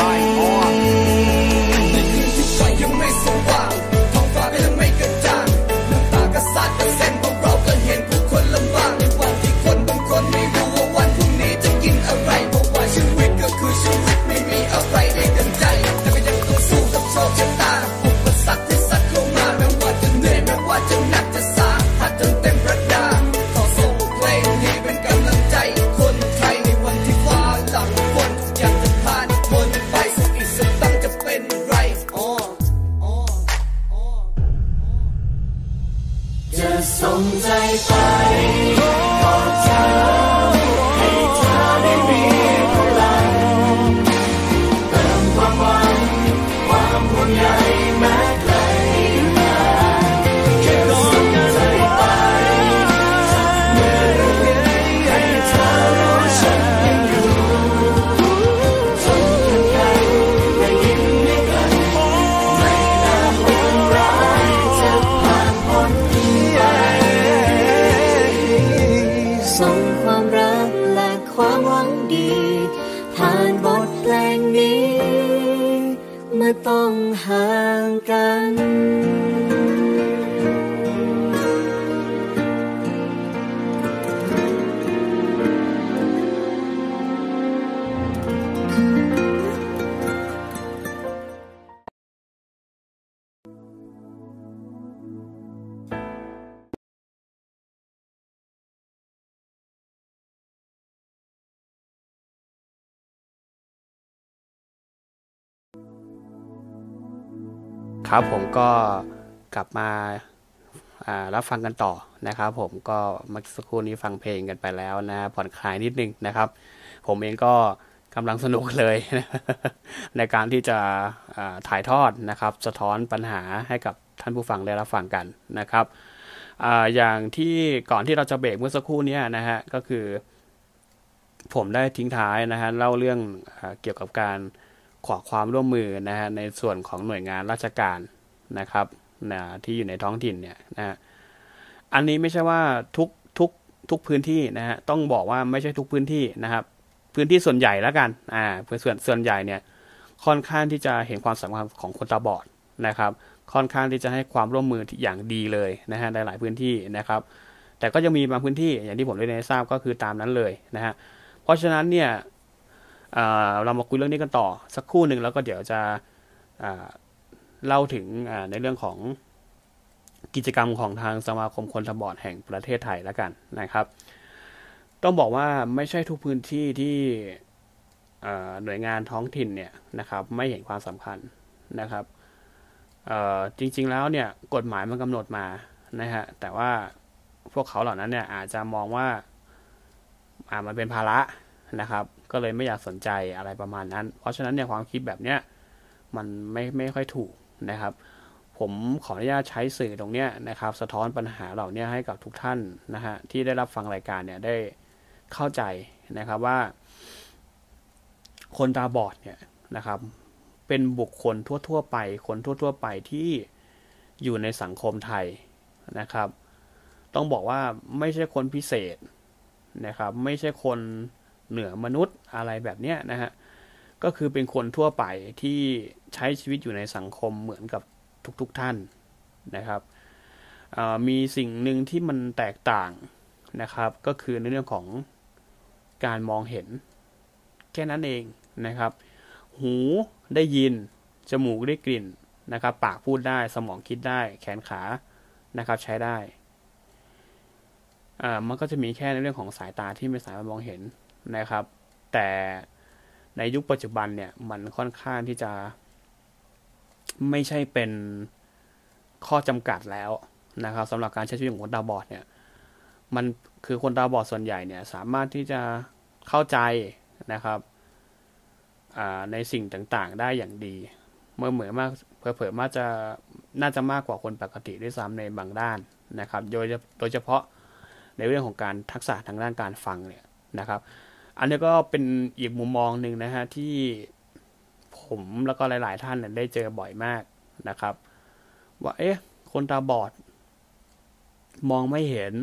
ครับผมก็กลับมาารับฟังกันต่อนะครับ ผมก็เมื่อสักครู่นี้ฟังเพลงกันไปแล้วนะผ่อนคลายนิดนึงนะครับ ผมเองก็กำลังสนุกเลย ในการที่จะถ่ายทอดนะครับ สะท้อนปัญหาให้กับท่านผู้ฟังได้รับฟังกันนะครับออย่างที่ก่อนที่เราจะเบรกเมื่อสักครู่นี้นะฮะก็คือ ผมได้ทิ้งท้ายนะฮะเล่าเรื่องอเกี่ยวกับการ ขอความร่วมมือนะฮะในส่วนของหน่วยงานราชการนะครับนะที่อยู่ในท้องถิ่นเนี่ยนะอันนี้ไม่ใช่ว่าทุกทุกทุกพื้นที่นะฮะต้องบอกว่าไม่ใช่ทุกพื้นที่นะครับ พื้นที่ส่วนใหญ่แล้วกันอ่าส่วนส่วนใหญ่เนี่ยค่อนข้างที่จะเห็นความสำคัญของคนตาบอดนะครับ ค่อนข้างที่จะให้ความร่วมมืออย่างดีเลยนะฮะในหลายพื้นที่นะครับ แต่ก็ยังมีบางพื้นที่อย่างที่ผมได้ทราบก็คือตามนั้นเลยนะฮะเพราะฉะนั้นเนี่ย เรามาคุยเรื่องนี้กันต่อสักครู่หนึ่งแล้วก็เดี๋ยวจะเล่าถึงในเรื่องของกิจกรรมของทางสมาคมคนตาบอดแห่งประเทศไทยแล้วกันนะครับ ต้องบอกว่าไม่ใช่ทุกพื้นที่ที่หน่วยงานท้องถิ่นเนี่ยนะครับไม่เห็นความสำคัญนะครับจริงๆแล้วเนี่ยกฎหมายมันกำหนดมานะฮะแต่ว่าพวกเขาเหล่านั้นเนี่ยอาจจะมองว่ามันเป็นภาระ นะครับ ก็เลยไม่อยากสนใจอะไรประมาณนั้น เพราะฉะนั้นเนี่ยความคิดแบบเนี้ยมันไม่ไม่ค่อยถูกนะครับ ผมขออนุญาตใช้สื่อตรงเนี้ยนะครับ สะท้อนปัญหาเหล่านี้ให้กับทุกท่านนะฮะที่ได้รับฟังรายการเนี่ยได้เข้าใจนะครับว่า คนตาบอดเนี่ยนะครับ เป็นบุคคลทั่ว ๆ ไป คนทั่ว ๆ ไปที่อยู่ในสังคมไทยนะครับ ต้องบอกว่าไม่ใช่คนพิเศษนะครับ ไม่ใช่คน เหนือมนุษย์อะไรแบบเนี้ยนะฮะก็คือเป็นคนทั่วไปที่ใช้ชีวิตอยู่ในสังคมเหมือนกับทุกๆทท่านนะครับมีสิ่งหนึ่งที่มันแตกต่างนะครับ ก็คือในเรื่องของการมองเห็น แค่นั้นเองนะครับ หูได้ยิน จมูกได้กลิ่นนะครับ ปากพูดได้สมองคิดได้ แขนขานะครับใช้ได้มันก็จะมีแค่ในเรื่องของสายตาที่ไม่สามารถมองเห็น นะครับ แต่ในยุคปัจจุบันเนี่ย มันค่อนข้างที่จะ ไม่ใช่เป็นข้อจำกัดแล้วนะครับสำหรับการใช้ชีวิตของคนตาบอดเนี่ย มันคือคนตาบอดส่วนใหญ่เนี่ย สามารถที่จะเข้าใจนะครับในสิ่งต่างๆ ได้อย่างดี เมื่อเหมือนมากเผลอๆมากจะน่าจะมากกว่าคนปกติด้วยซ้ำในบางด้านนะครับ โดยโดยเฉพาะในเรื่องของการทักษะทางด้านการฟังเนี่ยนะครับ อันนี้ก็เป็นอีกมุมมองหนึ่งนะฮะที่ผมแล้วก็หลาย ๆ ท่านได้เจอบ่อยมากนะครับ ว่าเอ๊ะคนตาบอด มองไม่เห็น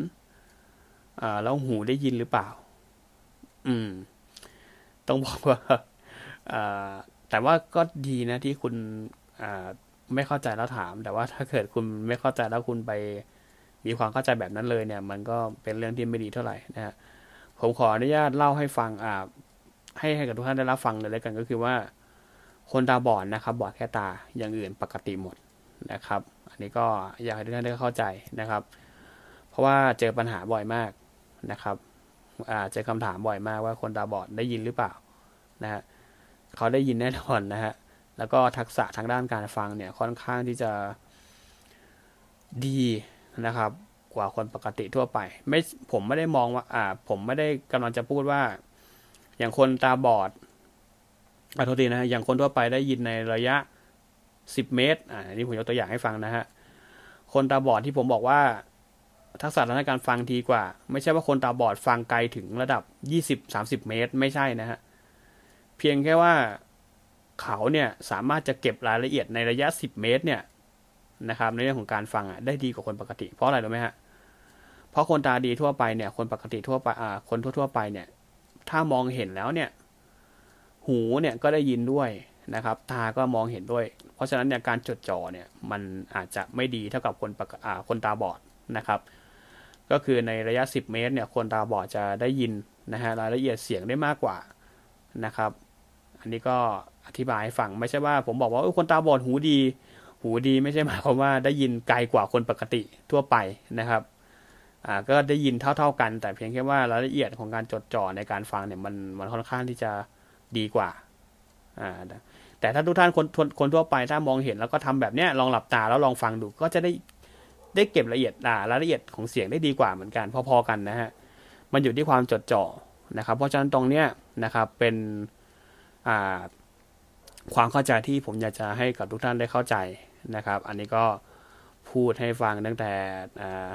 อ่าแล้วหูได้ยินหรือเปล่า อืม ต้องบอกว่าอ่าแต่ว่าก็ดีนะที่คุณอ่าไม่เข้าใจแล้วถาม แต่ว่าถ้าเกิดคุณไม่เข้าใจแล้วคุณไปมีความเข้าใจแบบนั้นเลยเนี่ย มันก็เป็นเรื่องที่ไม่ดีเท่าไหร่นะฮะ ผมขออนุญาตเล่าให้ฟังอ่าให้ให้กับทุกท่านได้รับฟังเลยแล้วกันก็คือว่า คนตาบอดนะครับ บอดแค่ตาอย่างอื่นปกติหมดนะครับ อันนี้ก็อยากให้ทุกท่านได้เข้าใจนะครับ เพราะว่าเจอปัญหาบ่อยมากนะครับอ่าเจอคำถามบ่อยมากว่าคนตาบอดได้ยินหรือเปล่านะฮะเขาได้ยินแน่นอนนะฮะแล้วก็ทักษะทางด้านการฟังเนี่ยค่อนข้างที่จะดีนะครับ กว่าคนปกติทั่วไป ไม่ผมไม่ได้มองว่า อ่า ผมไม่ได้กำลังจะพูดว่า อย่างคนตาบอดอโทษทีนะอย่างคนทั่วไปได้ยินในระยะสิบเมตร อ่านี่ผมยกตัวอย่างให้ฟังนะฮะคนตาบอดที่ผมบอกว่า ทักษะทางการฟังดีกว่า ไม่ใช่ว่าคนตาบอดฟังไกลถึงระดับยี่สิบสามสิบเมตร ไม่ใช่นะฮะเพียงแค่ว่าเขาเนี่ยสามารถจะเก็บรายละเอียดในระยะสิบเมตรเนี่ยนะครับในเรื่องของการฟังอะได้ดีกว่าคนปกติ เพราะอะไรรู้ไหมฮะ เพราะคนตาดีทั่วไปเนี่ย คนปกติทั่วไปอ่าคนทั่ว ๆ ไปเนี่ย ถ้ามองเห็นแล้วเนี่ย หูเนี่ยก็ได้ยินด้วยนะครับ ตาก็มองเห็นด้วย เพราะฉะนั้นเนี่ยการจดจ่อเนี่ย มันอาจจะไม่ดีเท่ากับคนปกอ่าคนตาบอดนะครับ ก็คือในระยะ 10 เมตร เนี่ย คนตาบอดจะได้ยินนะฮะรายละเอียดเสียงได้มากกว่านะครับ อันนี้ก็อธิบายให้ฟังไม่ใช่ว่า ผมบอกว่าคนตาบอดหูดี หูดีไม่ใช่หมายความว่าได้ยินไกลกว่าคนปกติทั่วไปนะครับ อ่าก็ได้ยินเท่า ๆกัน แต่เพียงแค่ว่ารายละเอียดของการจดจ่อในการฟังเนี่ยมันมันค่อนข้างที่จะดีกว่าอ่าแต่ถ้าทุกท่านคนคนทั่วไปถ้ามองเห็นแล้วก็ทำแบบเนี้ยลองหลับตาแล้วลองฟังดูก็จะได้ได้เก็บละเอียดอ่ารายละเอียดของเสียงได้ดีกว่าเหมือนกันพอๆกันนะฮะมันอยู่ที่ความจดจ่อนะครับ เพราะฉะนั้นตรงเนี้ยนะครับเป็นอ่าความเข้าใจที่ผมอยากจะให้กับทุกท่านได้เข้าใจนะครับ อันนี้ก็พูดให้ฟังตั้งแต่อ่า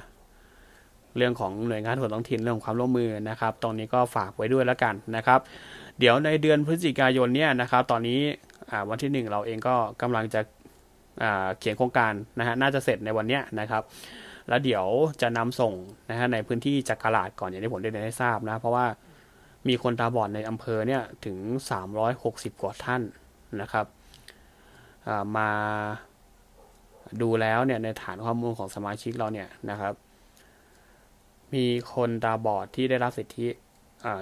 เรื่องของหน่วยงานส่วนท้องถิ่นเรื่องของความร่วมมือนะครับ ตรงนี้ก็ฝากไว้ด้วยแล้วกันนะครับ เดี๋ยวในเดือนพฤศจิกายนเนี่ยนะครับ ตอนนี้วันที่หนึ่งเราเองก็กำลังจะเขียนโครงการนะฮะน่าจะเสร็จในวันนี้นะครับ แล้วเดี๋ยวจะนำส่งนะฮะในพื้นที่จักราดก่อนอย่างที่ผมได้เรียนให้ทราบนะ เพราะว่ามีคนตาบอดในอำเภอเนี่ยถึง 360 กว่าท่านนะครับมาดูแล้วเนี่ยในฐานข้อมูลของสมาชิกเราเนี่ยนะครับ มีคนตาบอดที่ได้รับสิทธิ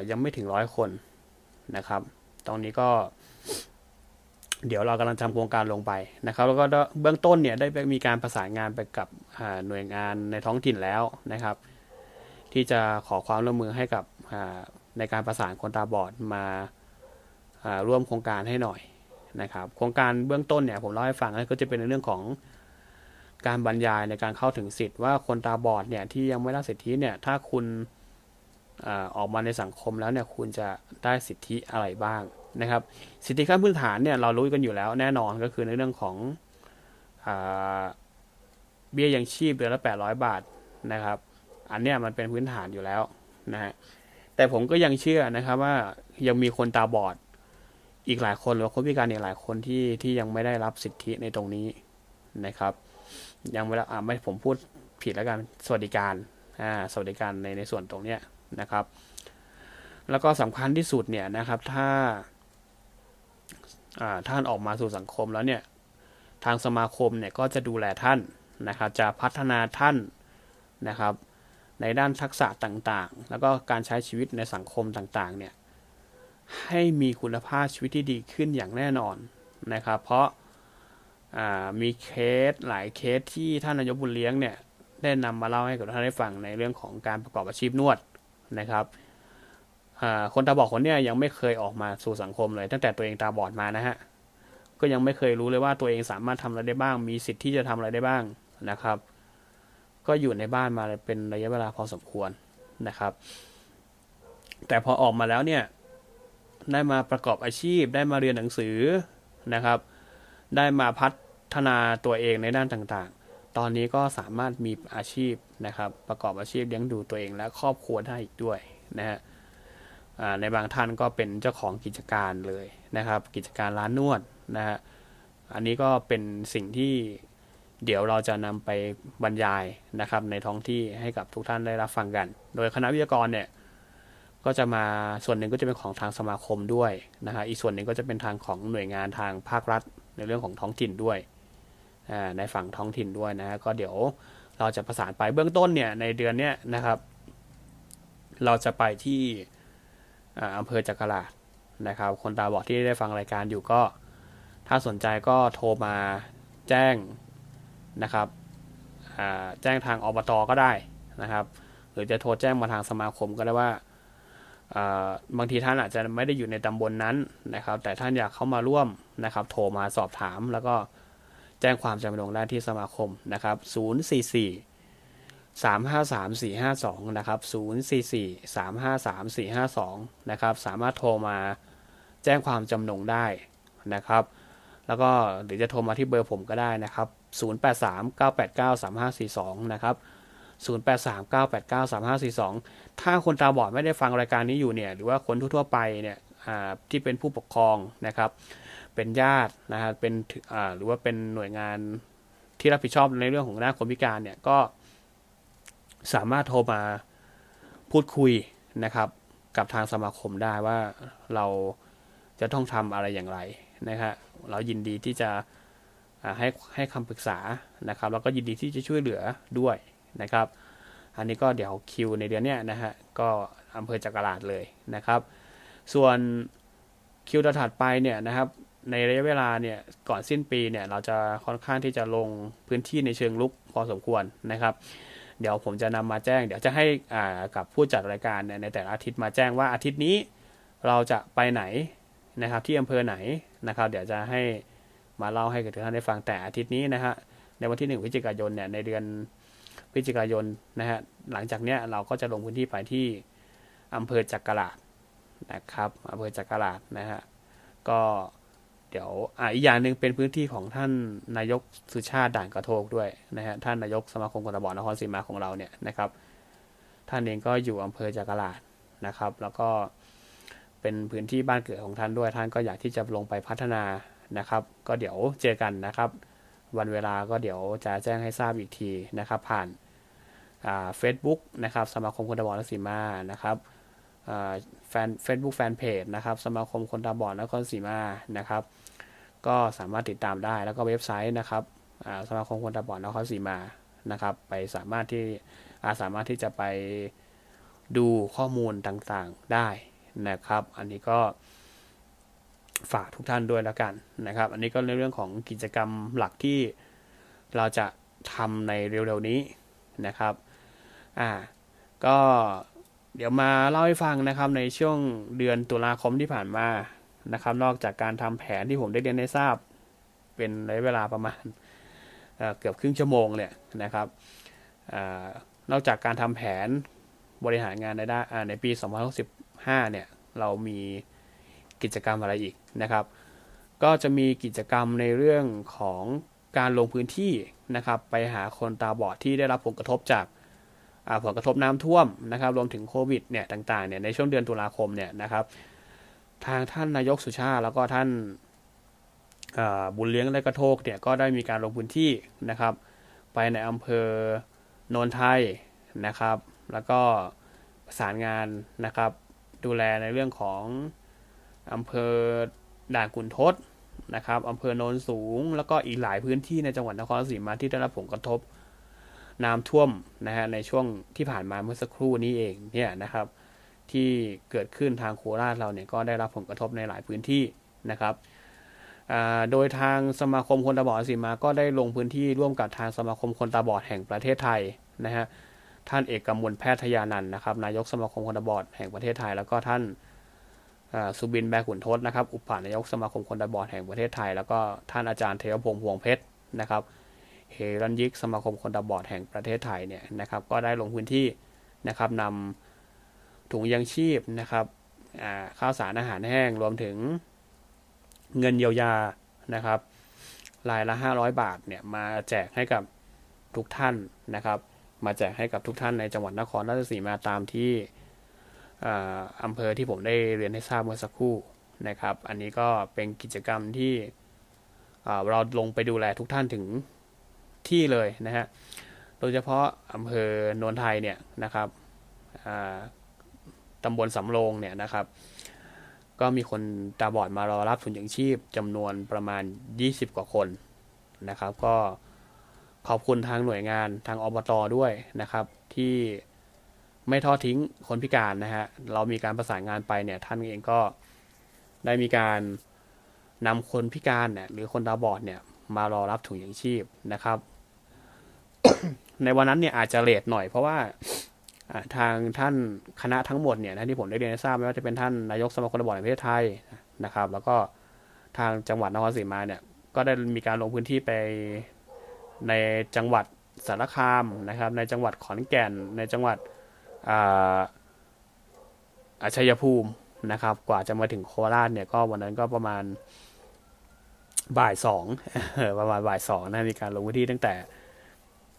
ยังไม่ถึงร้อยคนนะครับ ตรงนี้ก็ เดี๋ยวเรากำลังทำโครงการลงไปนะครับ แล้วก็เบื้องต้นเนี่ยได้มีการประสานงานไปกับหน่วยงานในท้องถิ่นแล้วนะครับ ที่จะขอความร่วมมือให้กับในการประสานคนตาบอดมาร่วมโครงการให้หน่อยนะครับ โครงการเบื้องต้นเนี่ยผมเล่าให้ฟังก็จะเป็นในเรื่องของ การบรรยายในการเข้าถึงสิทธิ์ว่าคนตาบอดเนี่ยที่ยังไม่ได้สิทธิเนี่ยถ้าคุณออกมาในสังคมแล้วเนี่ยคุณจะได้สิทธิอะไรบ้างนะครับ สิทธิขั้นพื้นฐานเนี่ยเรารู้กันอยู่แล้วแน่นอนก็คือในเรื่องของอเบี้ยยังชีพเดือนละ 800 บาทนะครับ อันเนี้ยมันเป็นพื้นฐานอยู่แล้วนะฮะแต่ผมก็ยังเชื่อนะครับว่ายังมีคนตาบอดอีกหลายคนหรือว่าคนพิการอีกหลายคนที่ที่ยังไม่ได้รับสิทธิในตรงนี้นะครับ ยังไม่ได้อ่าไม่ผมพูดผิดแล้วกันสวัสดิการอ่าสวัสดิการในในส่วนตรงเนี้ยนะครับ แล้วก็สำคัญที่สุดเนี่ยนะครับ ถ้าอ่าท่านออกมาสู่สังคมแล้วเนี่ยทางสมาคมเนี่ยก็จะดูแลท่านนะครับ จะพัฒนาท่านนะครับ ในด้านทักษะต่างๆ แล้วก็การใช้ชีวิตในสังคมต่างๆเนี่ยให้มีคุณภาพชีวิตที่ดีขึ้นอย่างแน่นอนนะครับ เพราะ มีเคสหลายเคสที่ท่านนายกบุญเลี้ยงเนี่ยได้นำมาเล่าให้กับท่านได้ฟังในเรื่องของการประกอบอาชีพนวดนะครับคนตาบอดคนเนี้ยยังไม่เคยออกมาสู่สังคมเลย ตั้งแต่ตัวเองตาบอดมานะฮะก็ยังไม่เคยรู้เลยว่าตัวเองสามารถทำอะไรได้บ้าง มีสิทธิ์ที่จะทำอะไรได้บ้างนะครับ ก็อยู่ในบ้านมาเป็นระยะเวลาพอสมควรนะครับ แต่พอออกมาแล้วเนี่ยได้มาประกอบอาชีพได้มาเรียนหนังสือนะครับ ได้มาพัฒ ฒนาตัวเองในด้านต่างๆ ตอนนี้ก็สามารถมีอาชีพนะครับ ประกอบอาชีพเลี้ยงดูตัวเองและครอบครัวได้อีกด้วยนะฮะในบางท่านก็เป็นเจ้าของกิจการเลยนะครับ กิจการร้านนวดนะฮะอันนี้ก็เป็นสิ่งที่เดี๋ยวเราจะนำไปบรรยายนะครับ ในท้องที่ให้กับทุกท่านได้รับฟังกัน โดยคณะวิทยากรเนี่ยก็จะมาส่วนหนึ่งก็จะเป็นของทางสมาคมด้วยนะฮะอีกส่วนหนึ่งก็จะเป็นทางของหน่วยงานทางภาครัฐในเรื่องของท้องถิ่นด้วย ในฝั่งท้องถิ่นด้วยนะฮะก็เดี๋ยวเราจะประสานไปเบื้องต้นเนี่ยในเดือนเนี้ยนะครับ เราจะไปที่อำเภอจักราดนะครับ คนตาบอดที่ได้ฟังรายการอยู่ก็ ถ้าสนใจก็โทรมาแจ้งนะครับแจ้งทางอบตก็ได้นะครับ หรือจะโทรแจ้งมาทางสมาคมก็ได้ว่าบางทีท่านอาจจะไม่ได้อยู่ในตำบลนนั้นนะครับ แต่ท่านอยากเข้ามาร่วมนะครับ โทรมาสอบถามแล้วก็ แจ้งความจำลงได้ที่สมาคมนะครับ 044 353 452 นะครับ 044 353 452 นะครับ สามารถโทรมาแจ้งความจำนงได้นะครับ แล้วก็หรือจะโทรมาที่เบอร์ผมก็ได้นะครับ 083 989 3542 นะครับ 0839893542 ถ้าคนตาบอดไม่ได้ฟังรายการนี้อยู่เนี่ย หรือว่าคนทั่วๆไปเนี่ยที่เป็นผู้ปกครองนะครับ เป็นญาตินะครับเป็นหรือว่าเป็นหน่วยงานที่รับผิดชอบในเรื่องของด้าคนพิการเนี่ยก็สามารถโทรมาพูดคุยนะครับ กับทางสมาคมได้ว่าเราจะต้องทำอะไรอย่างไรนะครับเรายินดีที่จะให้ให้คำปรึกษานะครับ แล้วก็ยินดีที่จะช่วยเหลือด้วยนะครับ อันนี้ก็เดี๋ยวคิวในเดือนนี้นะฮะก็อำเภอจักราดเลยนะครับ ส่วนคิวถัดไปเนี่ยนะครับ ในระยะเวลาเนี่ยก่อนสิ้นปีเนี่ยเราจะค่อนข้างที่จะลงพื้นที่ในเชิงลุกพอสมควรนะครับ เดี๋ยวผมจะนำมาแจ้ง เดี๋ยวจะให้กับผู้จัดรายการในแต่ละอาทิตย์มาแจ้งว่าอาทิตย์นี้เราจะไปไหนนะครับที่อำเภอไหนนะครับ เดี๋ยวจะให้มาเล่าให้กับทุกท่านได้ฟังแต่อาทิตย์นี้นะฮะในวันที่ 1พฤศจิกายนเนี่ยในเดือนพฤศจิกายนนะฮะหลังจากเนี้ยเราก็จะลงพื้นที่ไปที่อำเภอจักราดนะครับอำเภอจักราดนะฮะก็ เดี๋ยวอ่าอีกอย่างหนึ่งเป็นพื้นที่ของท่านนายกสุชาติด่านกระโทกด้วยนะฮะท่านนายกสมาคมคนตาบอดนครศรีมาของเราเนี่ยนะครับ ท่านเองก็อยู่อำเภอจักราดนะครับ แล้วก็เป็นพื้นที่บ้านเกิดของท่านด้วยท่านก็อยากที่จะลงไปพัฒนานะครับ ก็เดี๋ยวเจอกันนะครับ วันเวลาก็เดี๋ยวจะแจ้งให้ทราบอีกทีนะครับ ผ่านเฟซบุ๊กนะครับสมาคมคนตาบอดนครศรีมานะครับแฟนเฟซบุ๊กแฟนเพจนะครับสมาคมคนตาบอดนครศรีมานะครับ ก็สามารถติดตามได้แล้วก็เว็บไซต์นะครับสมาคมคนตาบอดนครศรีมานะครับ ไปสามารถที่สามารถที่จะไปดูข้อมูลต่างๆได้นะครับ อันนี้ก็ฝากทุกท่านด้วยแล้วกันนะครับ อันนี้ก็ในเรื่องของกิจกรรมหลักที่เราจะทำในเร็วๆนี้นะครับอ่าก็เดี๋ยวมาเล่าให้ฟังนะครับในช่วงเดือนตุลาคมที่ผ่านมา นะครับ นอกจากการทำแผนที่ผมได้เรียนได้ทราบ เป็นระยะเวลาประมาณเเกือบครึ่งชั่วโมงเนี่ยนะครับอนอกจากการทำแผนบริหารงานในด้านในปี 2065เนี่ย เรามีกิจกรรมอะไรอีกนะครับ ก็จะมีกิจกรรมในเรื่องของการลงพื้นที่นะครับ ไปหาคนตาบอดที่ได้รับผลกระทบจากผลกระทบน้ำท่วมนะครับ รวมถึงโควิดเนี่ยต่างๆเนี่ยในช่วงเดือนตุลาคมเนี่ยนะครับ ทางท่านนายกสุชาติ แล้วก็ท่านบุญเลี้ยงและกระโทกเนี่ยก็ได้มีการลงพื้นที่นะครับ ไปในอำเภอโนนไทยนะครับ แล้วก็ประสานงานนะครับ ดูแลในเรื่องของอำเภอด่านขุนทดนะครับอำเภอโนนสูง แล้วก็อีกหลายพื้นที่ในจังหวัดนครศรีมาที่ได้รับผลกระทบน้ำท่วมนะฮะในช่วงที่ผ่านมาเมื่อสักครู่นี้เองเนี่ยนะครับ ที่เกิดขึ้นทางโคราชเราเนี่ยก็ได้รับผลกระทบในหลายพื้นที่นะครับโดยทางสมาคมคนตาบอดสีมาก็ได้ลงพื้นที่ร่วมกับทางสมาคมคนตาบอดแห่งประเทศไทยนะฮะท่านเอกกมลแพทยานันนะครับ นายกสมาคมคนตาบอดแห่งประเทศไทย แล้วก็ท่านสุบินแบกขุนทศนะครับ อุปนายกสมาคมคนตาบอดแห่งประเทศไทย แล้วก็ท่านอาจารย์เทวพงษ์พวงเพชรนะครับเฮรันยิกสมาคมคนตาบอดแห่งประเทศไทยเนี่ยนะครับ ก็ได้ลงพื้นที่นะครับนำ ถุงยังชีพนะครับข้าวสารอาหารแห้งรวมถึงเงินเยียวยานะครับรายละ 500 บาทเนี่ยมาแจกให้กับทุกท่านนะครับ มาแจกให้กับทุกท่านในจังหวัดนครราชสีมาตามที่อำเภอที่ผมได้เรียนให้ทราบเมื่อสักครู่นะครับ อันนี้ก็เป็นกิจกรรมที่เราลงไปดูแลทุกท่านถึงที่เลยนะฮะ โดยเฉพาะอำเภอโนนไทยเนี่ยนะครับ ตำบลสำโรงเนี่ยนะครับ ก็มีคนตาบอดมารอรับทุนยังชีพจำนวนประมาณ 20 กว่าคนนะครับ ก็ขอบคุณทางหน่วยงานทางอบตด้วยนะครับ ที่ไม่ทอดทิ้งคนพิการนะฮะเรามีการประสานงานไปเนี่ยท่านเองก็ได้มีการนำคนพิการเนี่ยหรือคนตาบอดเนี่ยมารอรับถุงยางชีพนะครับ ในวันนั้นเนี่ยอาจจะเลทหน่อยเพราะว่า ทางท่านคณะทั้งหมดเนี่ยที่ผมได้เรียนทราบไม่ว่าจะเป็นท่านนายกสมาคมบอดแห่งประเทศไทยนะครับ แล้วก็ทางจังหวัดนครศรีมาเนี่ยก็ได้มีการลงพื้นที่ไปในจังหวัดสารคามนะครับ ในจังหวัดขอนแก่น ในจังหวัดอาชัยภูมินะครับ กว่าจะมาถึงโคราชเนี่ยก็วันนั้นก็ประมาณบ่ายสองประมาณบ่ายสองนะมีการลงพื้นที่ตั้งแต่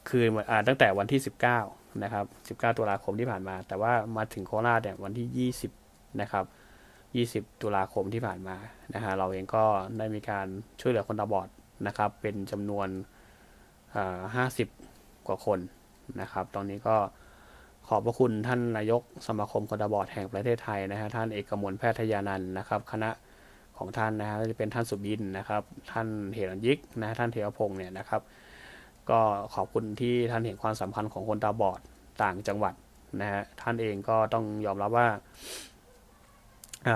คืนตั้งแต่วันที่สิบเก้า นะครับสิบเก้าตุลาคมที่ผ่านมา แต่ว่ามาถึงโคราชเนี่ยวันที่ยี่สิบนะครับยี่สิบตุลาคมที่ผ่านมานะฮะเราเองก็ได้มีการช่วยเหลือคนตาบอดนะครับ เป็นจำนวนห้าสิบกว่าคนนะครับ ตอนนี้ก็ขอบพระคุณท่านนายกสมาคมคนตาบอดแห่งประเทศไทยนะฮะท่านเอกมลแพทยานันท์นะครับ คณะของท่านนะฮะจะเป็นท่านสุบินนะครับ ท่านเฮรันยิกนะท่านเทวพงศ์เนี่ยนะครับ ก็ขอบคุณที่ท่านเห็นความสัมพันธ์ของคนตาบอดต่างจังหวัดนะฮะท่านเองก็ต้องยอมรับว่า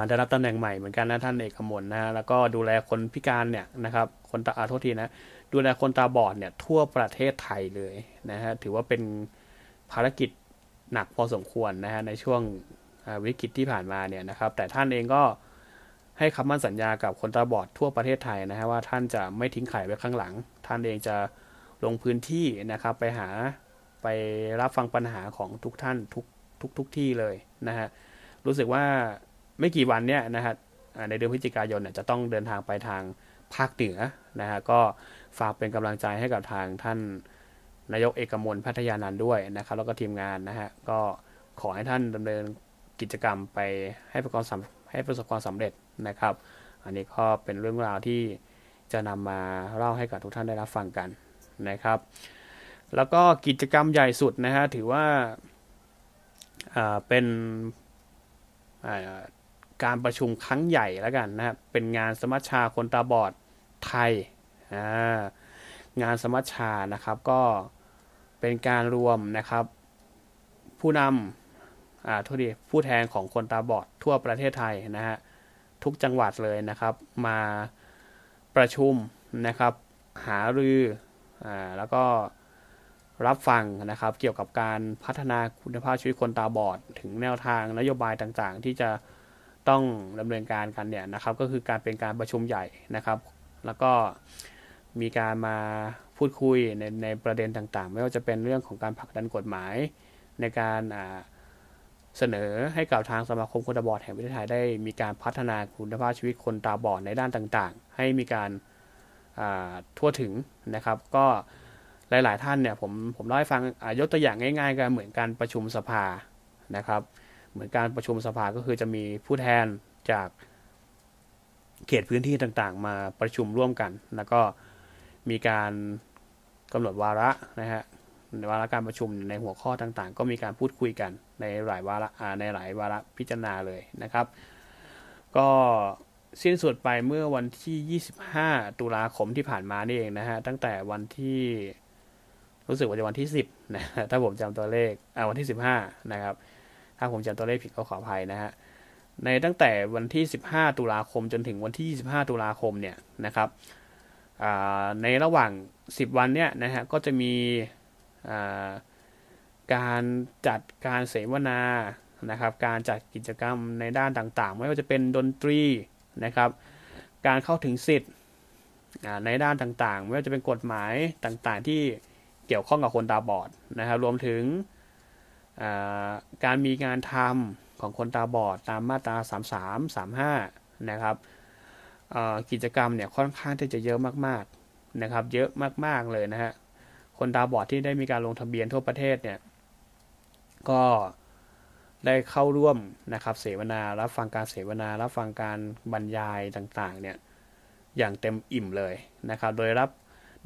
ได้รับตำแหน่งใหม่เหมือนกันนะท่านเอกมลนะแล้วก็ดูแลคนพิการเนี่ยนะครับคนตาอาโทษทีนะดูแลคนตาบอดเนี่ยทั่วประเทศไทยเลยนะฮะถือว่าเป็นภารกิจหนักพอสมควรนะฮะในช่วงวิกฤตที่ผ่านมาเนี่ยนะครับ แต่ท่านเองก็ให้คำมั่นสัญญากับคนตาบอดทั่วประเทศไทยนะฮะว่าท่านจะไม่ทิ้งไข่ไว้ข้างหลัง ท่านเองจะ ลงพื้นที่นะครับไปหาไปรับฟังปัญหาของทุกท่านทุกทุกทุกที่เลยนะฮะรู้สึกว่าไม่กี่วันเนี่ยนะฮะในเดือนพฤศจิกายนเนี่ยจะต้องเดินทางไปทางภาคเหนือนะฮะก็ฝากเป็นกำลังใจให้กับทางท่านนายกเอกมลพัทยานันท์ด้วยนะครับ แล้วก็ทีมงานนะฮะก็ขอให้ท่านดำเนินกิจกรรมไปให้ประสบให้ประสบความสำเร็จนะครับ อันนี้ก็เป็นเรื่องราวที่จะนำมาเล่าให้กับทุกท่านได้รับฟังกัน นะครับ แล้วก็กิจกรรมใหญ่สุดนะฮะถือว่าาเป็นาการประชุมครั้งใหญ่แล้วกันนะครับเป็นงานสมัชชาคนตาบอดไทยางานสมัชชานะครับก็เป็นการรวมนะครับ ผู้นำอ่าทษดีผู้แทนของคนตาบอดทั่วประเทศไทยนะฮะทุกจังหวัดเลยนะครับ มาประชุมนะครับ หารือ อ่าแล้วก็รับฟังนะครับ เกี่ยวกับการพัฒนาคุณภาพชีวิตคนตาบอด ถึงแนวทางนโยบายต่างๆ ที่จะต้องดำเนินการกันเนี่ยนะครับ ก็คือการเป็นการประชุมใหญ่นะครับ แล้วก็มีการมาพูดคุยในในประเด็นต่างๆ ไม่ว่าจะเป็นเรื่องของการผลักดันกฎหมาย ในการเสนอให้กับทางสมาคมคนตาบอดแห่งประเทศไทยได้มีการพัฒนาคุณภาพชีวิตคนตาบอดในด้านต่างๆ ให้มีการ ทั่วถึงนะครับ ก็หลาย ๆ ท่านเนี่ยผมผมเล่าให้ฟังยกตัวอย่างง่าย ๆกันเหมือนการประชุมสภานะครับ เหมือนการประชุมสภาก็คือจะมีผู้แทนจากเขตพื้นที่ต่างๆ มาประชุมร่วมกัน แล้วก็มีการกำหนดวาระนะฮะในวาระการประชุมในหัวข้อต่างๆ ก็มีการพูดคุยกันในหลายวาระในหลายวาระพิจารณาเลยนะครับ ก็ สิ้นสุดไปเมื่อวันที่ 25 ตุลาคมที่ผ่านมานี่เองนะฮะ ตั้งแต่วันที่รู้สึกว่าจะวันที่ 10 นะ ถ้าผมจำตัวเลขอ่าวันที่ 15 นะครับ ถ้าผมจำตัวเลขผิดก็ขออภัยนะฮะ ในตั้งแต่วันที่ 15 ตุลาคมจนถึงวันที่ 25 ตุลาคมเนี่ยนะครับในระหว่าง 10 วันเนี่ยนะฮะ ก็จะมีการจัดการเสวนานะครับ การจัดกิจกรรมในด้านต่างๆ ไม่ว่าจะเป็นดนตรี นะครับ การเข้าถึงสิทธิ์ในด้านต่างๆ ไม่ว่าจะเป็นกฎหมายต่างๆ ที่เกี่ยวข้องกับคนตาบอดนะครับ รวมถึงการมีงานทำของคนตาบอดตามมาตรา 33 35 นะครับกิจกรรมเนี่ยค่อนข้างที่จะเยอะมากๆนะครับ เยอะมากๆเลยนะฮะคนตาบอดที่ได้มีการลงทะเบียนทั่วประเทศเนี่ยก็ ได้เข้าร่วมนะครับเสวนารับฟังการเสวนารับฟังการบรรยายต่างๆเนี่ยอย่างเต็มอิ่มเลยนะครับ โดยรับ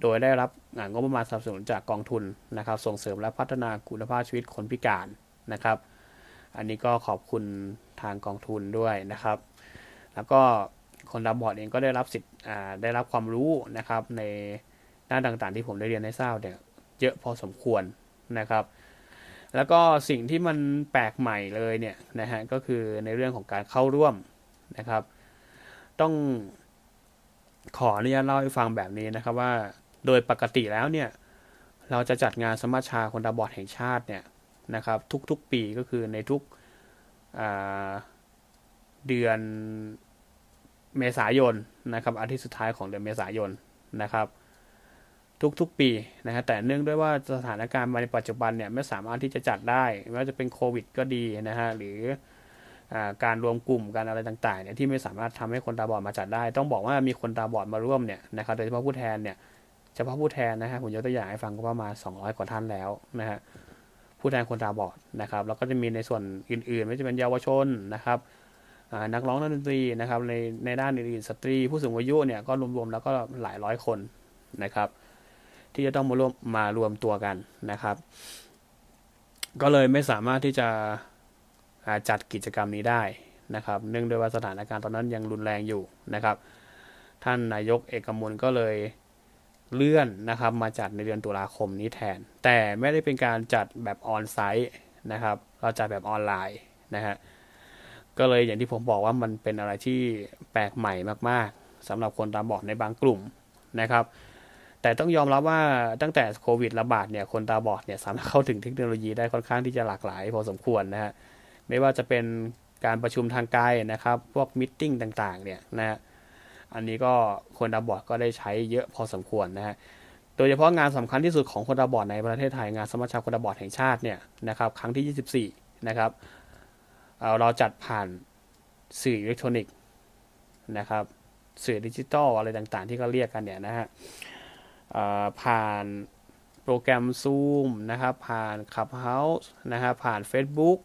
โดยได้รับงบประมาณสนับสนุนจากกองทุนนะครับ ส่งเสริมและพัฒนาคุณภาพชีวิตคนพิการนะครับ อันนี้ก็ขอบคุณทางกองทุนด้วยนะครับ แล้วก็คนตาบอดเองก็ได้รับสิทธิ์ได้รับความรู้นะครับในด้านต่างๆ ที่ผมได้เรียนให้ทราบเนี่ยเยอะพอสมควรนะครับ แล้วก็สิ่งที่มันแปลกใหม่เลยเนี่ยนะฮะก็คือในเรื่องของการเข้าร่วมนะครับ ต้องขออนุญาตเล่าให้ฟังแบบนี้นะครับว่าโดยปกติแล้วเนี่ยเราจะจัดงานสมัชชาคนตาบอดแห่งชาติเนี่ยนะครับ ทุกๆปีก็คือในทุกเดือนเมษายนนะครับอาทิตย์สุดท้ายของเดือนเมษายนนะครับ ทุกๆปีนะฮะแต่เนื่องด้วยว่าสถานการณ์ในปัจจุบันเนี่ยไม่สามารถที่จะจัดได้ไม่ว่าจะเป็นโควิดก็ดีนะฮะหรืออการรวมกลุ่มกันอะไรต่างๆเนี่ยที่ไม่สามารถทำให้คนตาบอดมาจัดได้ ต้องบอกว่ามีคนตาบอดมาร่วมเนี่ยนะครับโดยเฉพาะผู้แทนเนี่ยเฉพาะผู้แทนนะฮะผมยกตัวอย่างให้ฟังก็ประมาณ 200 กว่าท่านแล้วนะฮะผู้แทนคนตาบอดนะครับแล้วก็จะมีในส่วนอื่นๆ ไม่ว่าจะเป็นเยาวชนนะครับนักร้องนักดนตรีนะครับในในด้านอื่นๆสตรี ผู้สูงอายุเนี่ยก็รวมๆแล้วก็หลายร้อยคนนะครับ ที่จะต้องมาร่วมมารวมตัวกันนะครับ ก็เลยไม่สามารถที่จะจัดกิจกรรมนี้ได้นะครับ เนื่องด้วยว่าสถานการณ์ตอนนั้นยังรุนแรงอยู่นะครับ ท่านนายกเอกมลก็เลยเลื่อนนะครับมาจัดในเดือนตุลาคมนี้แทน แต่ไม่ได้เป็นการจัดแบบออนไซต์นะครับ เราจัดแบบออนไลน์นะฮะก็เลยอย่างที่ผมบอกว่ามันเป็นอะไรที่แปลกใหม่มาก ๆสำหรับคนตาบอดในบางกลุ่มนะครับ แต่ต้องยอมรับว่าตั้งแต่โควิดระบาดเนี่ยคนตาบอดเนี่ยสามารถเข้าถึงเทคโนโลยีได้ค่อนข้างที่จะหลากหลาย พอสมควรนะฮะไม่ว่าจะเป็นการประชุมทางไกลนะครับ พวกมิ팅ต่างๆเนี่ยนะฮะอันนี้ก็คนตาบอดก็ได้ใช้เยอะพอสมควรนะฮะโดยเฉพาะงานสำคัญที่สุดของคนตาบอดในประเทศไทยงานสมัชชาคนตาบอดแห่งชาติเนี่ยนะครับครั้งที่ 24 นะครับเราจัดผ่านสื่ออิเล็กทรอนิกส์นะครับสื่อดิจิตอลอะไรต่างๆ ที่เขาเรียกกันเนี่ยนะฮะ ผ่านโปรแกรม Zoom นะครับผ่าน Clubhouse นะครับผ่าน Facebook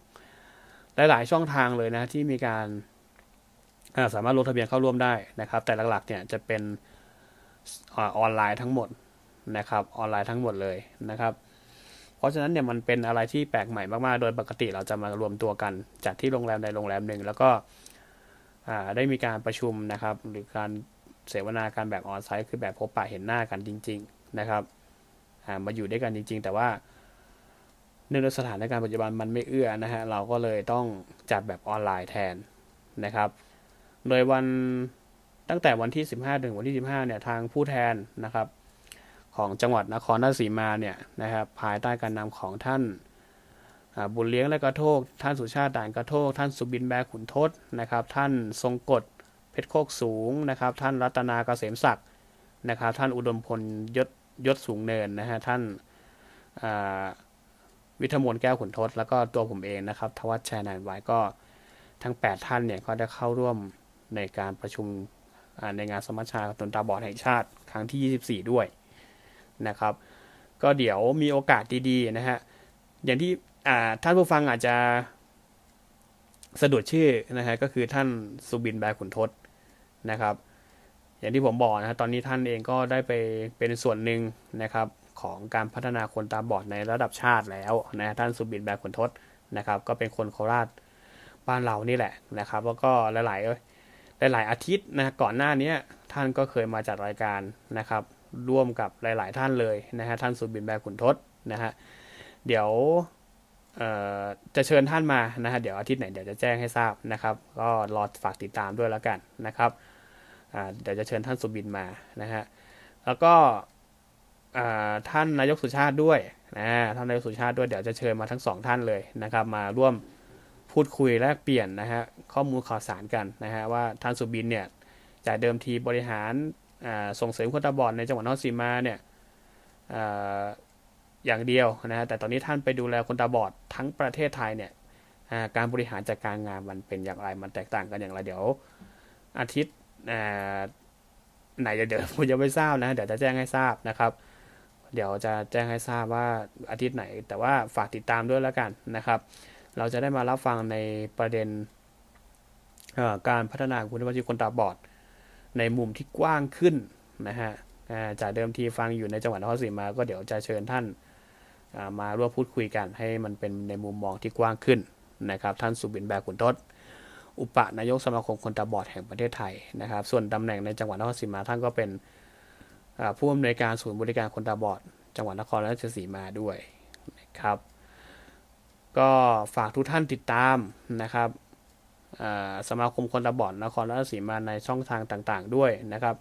หลาย ๆ ช่องทางเลยนะที่มีการสามารถลงทะเบียนเข้าร่วมได้นะครับ แต่หลัก ๆ เนี่ยจะเป็นออนไลน์ทั้งหมดนะครับออนไลน์ทั้งหมดเลยนะครับ เพราะฉะนั้นเนี่ยมันเป็นอะไรที่แปลกใหม่มาก ๆ โดยปกติเราจะมารวมตัวกันจัดที่โรงแรมใดโรงแรมหนึ่งแล้วก็ได้มีการประชุมนะครับ หรือการ เสวนาการแบบออนไซต์คือแบบพบปะเห็นหน้ากันจริง ๆ นะครับามาอยู่ด้วยกันจริง ๆ แต่ว่าเนื่องด้วยสถานการณ์ปัจจุบันมันไม่เอื้อนะฮะเราก็เลยต้องจัดแบบออนไลน์แทนนะครับ โดยวันตั้งแต่วันที่ 15 ถึงวันที่ 15 เนี่ยทางผู้แทนนะครับของจังหวัดนครราชสีมาเนี่ยนะครับภายใต้การนำของท่านบุญเลี้ยงและกระโทก ท่านสุชาติด่านกระโทก ท่านสุบินแบกขุนทศนะครับ ท่านทรงกฎ เพชรโคกสูงนะครับ ท่านรัตนาเกษมศักดิ์นะครับ ท่านอุดมพลยศยศสูงเนินนะฮะท่านวิทมนแก้วขุนทศแล้วก็ตัวผมเองนะครับทวัชชัยนานไว้ก็ทั้ง 8 ท่านเนี่ยก็ได้เข้าร่วมในการประชุมในงานสมัชชาตนตาบอดแห่งชาติครั้งที่ 24 ด้วยนะครับ ก็เดี๋ยวมีโอกาสดีๆนะฮะอย่างที่ท่านผู้ฟังอาจจะสะดุดชื่อนะฮะก็คือท่านสุบินแบขุนทศ นะครับ อย่างที่ผมบอกนะตอนนี้ท่านเองก็ได้ไปเป็นส่วนหนึ่งนะครับของการพัฒนาคนตาบอดในระดับชาติแล้วนะท่านสุบินแบกขุนทศนะครับ ก็เป็นคนโคราชบ้านเรานี่แหละนะครับ แล้วก็หลายๆหลาย ๆ อาทิตย์นะก่อนหน้านี้ท่านก็เคยมาจัดรายการนะครับ ร่วมกับหลาย ๆ ท่านเลยนะฮะท่านสุบินแบกขุนทศนะฮะเดี๋ยวจะเชิญท่านมานะฮะเดี๋ยวอาทิตย์ไหนเดี๋ยวจะแจ้งให้ทราบนะครับ ก็รอฝากติดตามด้วยแล้วกันนะครับ เดี๋ยวจะเชิญท่านสุบินมานะฮะแล้วก็ท่านนายกสุชาติด้วยนะท่านนายกสุชาติด้วยเดี๋ยวจะเชิญมาทั้งสองท่านเลยนะครับ มาร่วมพูดคุยแลกเปลี่ยนนะฮะข้อมูลข่าวสารกันนะฮะว่าท่านสุบินเนี่ยจากเดิมทีบริหารส่งเสริมคนตาบอดในจังหวัดนครศรีมาเนี่ยออย่างเดียวนะฮะแต่ตอนนี้ท่านไปดูแลคนตาบอดทั้งประเทศไทยเนี่ยการบริหารจัดการงานมันเป็นอย่างไรมันแตกต่างกันอย่างไรเดี๋ยวอาทิตย์ ไหนเดี๋ยวเดี๋ยวผมยังไม่ทราบนะ เดี๋ยวจะแจ้งให้ทราบนะครับ เดี๋ยวจะแจ้งให้ทราบว่าอาทิตย์ไหน แต่ว่าฝากติดตามด้วยแล้วกันนะครับ เราจะได้มารับฟังในประเด็นการพัฒนาคุณภาพชีวิตคนตาบอด ในมุมที่กว้างขึ้นนะฮะจากเดิมทีฟังอยู่ในจังหวัดนครศรีมาก็เดี๋ยวจะเชิญท่านมาร่วมพูดคุยกันให้มันเป็นในมุมมองที่กว้างขึ้นนะครับ ท่านสุบินแบกขุนทศ อุปนายกสมาคมคนตาบอดแห่งประเทศไทยนะครับ ส่วนตำแหน่งในจังหวัดนครศรีมาท่านก็เป็นผู้อำนวยการศูนย์บริการคนตาบอด จังหวัดนครราชสีมาด้วยนะครับ ก็ฝากทุกท่านติดตามนะครับสมาคมคนตาบอดนครราชสีมาในช่องทางต่างๆ ด้วยนะครับ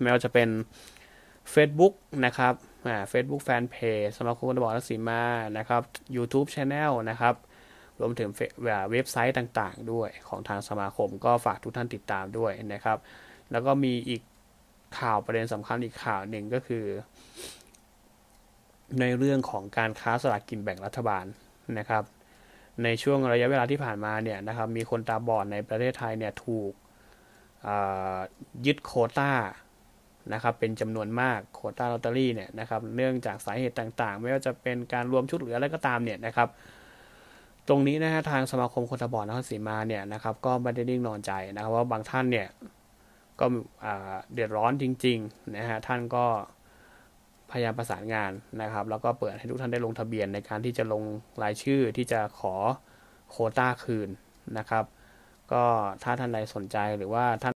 ไม่ว่าจะเป็น Facebook นะครับอ่า Facebook Fanpage สมาคมคนตาบอดนครราชสีมานะครับ YouTube Channel นะครับ รวมถึงเว็บไซต์ต่างๆ ด้วยของทางสมาคมก็ฝากทุกท่านติดตามด้วยนะครับ แล้วก็มีอีกข่าวประเด็นสำคัญอีกข่าวหนึ่งก็คือ ในเรื่องของการค้าสลากกินแบ่งรัฐบาลนะครับ ในช่วงระยะเวลาที่ผ่านมาเนี่ยนะครับ มีคนตาบอดในประเทศไทยเนี่ยถูกยึดโคต้านะครับเป็นจำนวนมากโคต้าลอตเตอรี่เนี่ยนะครับเนื่องจากสาเหตุต่างๆ ไม่ว่าจะเป็นการรวมชุดหรืออะไรก็ตามเนี่ยนะครับ ตรงนี้นะฮะทางสมาคมคนตาบอดนครศรีมาเนี่ยนะครับก็ไม่ได้นิ่งนอนใจนะครับว่าบางท่านเนี่ยก็เดือดร้อนจริงๆนะฮะท่านก็พยายามประสานงานนะครับ แล้วก็เปิดให้ทุกท่านได้ลงทะเบียนในการที่จะลงรายชื่อที่จะขอโคต้าคืนนะครับ ก็ถ้าท่านใดสนใจหรือว่าท่าน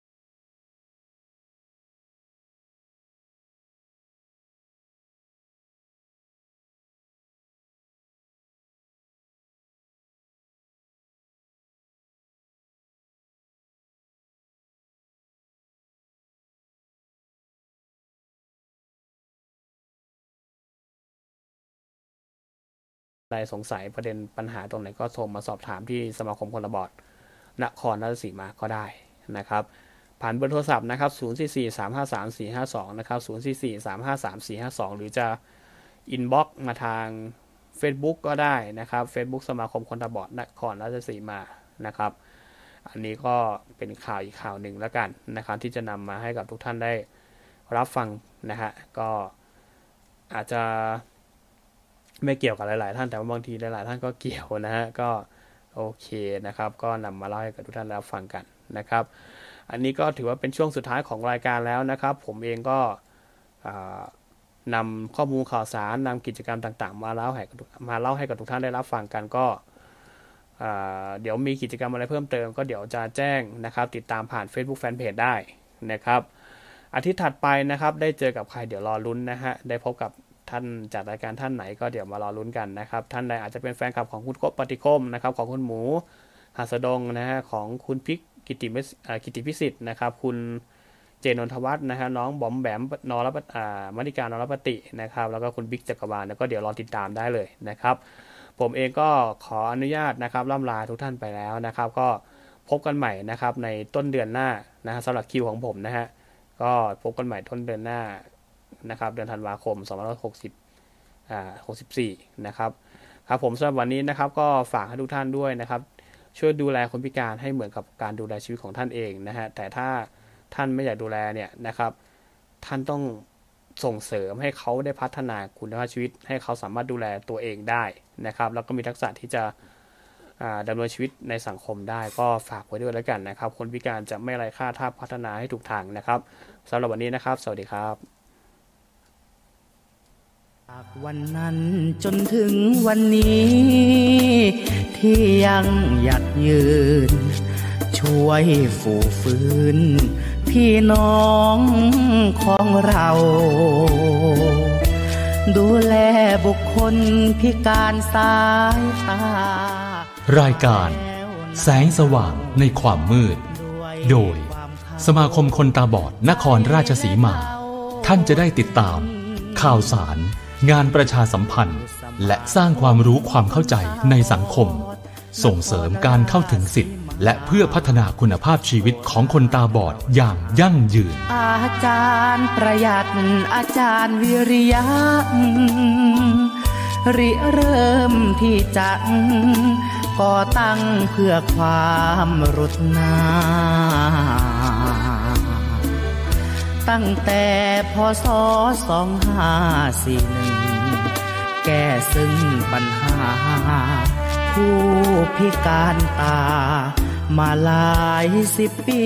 ใดสงสัยประเด็นปัญหาตรงไหนก็โทรมาสอบถามที่สมาคมคนตาบอดนครราชสีมาก็ได้นะครับผ่านเบอร์โทรศัพท์นะครับ 044-353-452 นะครับ 044-353-452 หรือจะ inbox มาทาง Facebook ก็ได้นะครับ Facebook สมาคมคนตาบอดนครราชสีมานะครับ อันนี้ก็เป็นข่าวอีกข่าวหนึ่งแล้วกันนะครับ ที่จะนำมาให้กับทุกท่านได้รับฟังนะฮะก็อาจจะ ไม่เกี่ยวกับหลาย ๆ ท่านแต่ว่าบางทีหลาย ๆ ท่านก็เกี่ยวนะฮะก็โอเคนะครับ ก็นำมาเล่าให้กับทุกท่านรับฟังกันนะครับ อันนี้ก็ถือว่าเป็นช่วงสุดท้ายของรายการแล้วนะครับ ผมเองก็นำข้อมูลข่าวสารนำกิจกรรมต่าง ๆ มาเล่าให้มาเล่าให้กับทุกท่านได้รับฟังกันก็เดี๋ยวมีกิจกรรมอะไรเพิ่มเติม ก็เดี๋ยวจะแจ้งนะครับ ติดตามผ่าน Facebook Fanpage ได้นะครับอาทิตย์ถัดไปนะครับ ได้เจอกับใครเดี๋ยวรอลุ้นนะฮะได้พบกับ ท่านจัดรายการท่านไหนก็เดี๋ยวมารอลุ้นกันนะครับ ท่านใดอาจจะเป็นแฟนคลับของคุณกบปฏิคมนะครับ ของคุณหมูหัสดงนะฮะของคุณพิกกิติกิติพิสิทธิ์นะครับ คุณเจนนทวัฒน์นะฮะน้องบอมแบมนอรปอ่ามณิการนรปตินะครับ แล้วก็คุณบิ๊กจักรวาลแล้วก็เดี๋ยวรอติดตามได้เลยนะครับ ผมเองก็ขออนุญาตนะครับล่ำลาทุกท่านไปแล้วนะครับ ก็พบกันใหม่นะครับในต้นเดือนหน้านะฮะสำหรับคิวของผมนะฮะก็พบกันใหม่ต้นเดือนหน้า นะครับเดือนธันวาคม2560อ่า64 นะครับครับผมสำหรับวันนี้นะครับก็ฝากให้ทุกท่านด้วยนะครับ ช่วยดูแลคนพิการให้เหมือนกับการดูแลชีวิตของท่านเองนะฮะแต่ถ้าท่านไม่อยากดูแลเนี่ยนะครับท่านต้องส่งเสริมให้เขาได้พัฒนาคุณภาพชีวิต ให้เขาสามารถดูแลตัวเองได้นะครับ แล้วก็มีทักษะที่จะดำเนินชีวิตในสังคมได้ก็ฝากไว้ด้วยแล้วกันนะครับ คนพิการจะไม่ไร้ค่าถ้าพัฒนาให้ถูกทางนะครับสำหรับวันนี้นะครับ สวัสดีครับากวันนั้นจนถึงวันนี้ ที่ยังหยัดยืน ช่วยฝูฟื้น พี่น้องของเรา ดูแลบุคคลพิการสายตา รายการ แสงสว่างในความมืด โดย สมาคมคนตาบอดนครราชสีมา ท่านจะได้ติดตาม ข่าวสาร งานประชาสัมพันธ์ และสร้างความรู้ความเข้าใจในสังคม ส่งเสริมการเข้าถึงสิทธิและเพื่อพัฒนาคุณภาพชีวิตของคนตาบอดอย่างยั่งยืน อาจารย์ประหยัดอาจารย์วิริยะริเริ่มที่จะก่อตั้งเพื่อความรุดนา ตั้งแต่พศสองห้าสี่หนึ่งแก้ซึ่งปัญหา ผู้พิการตามาหลายสิบปี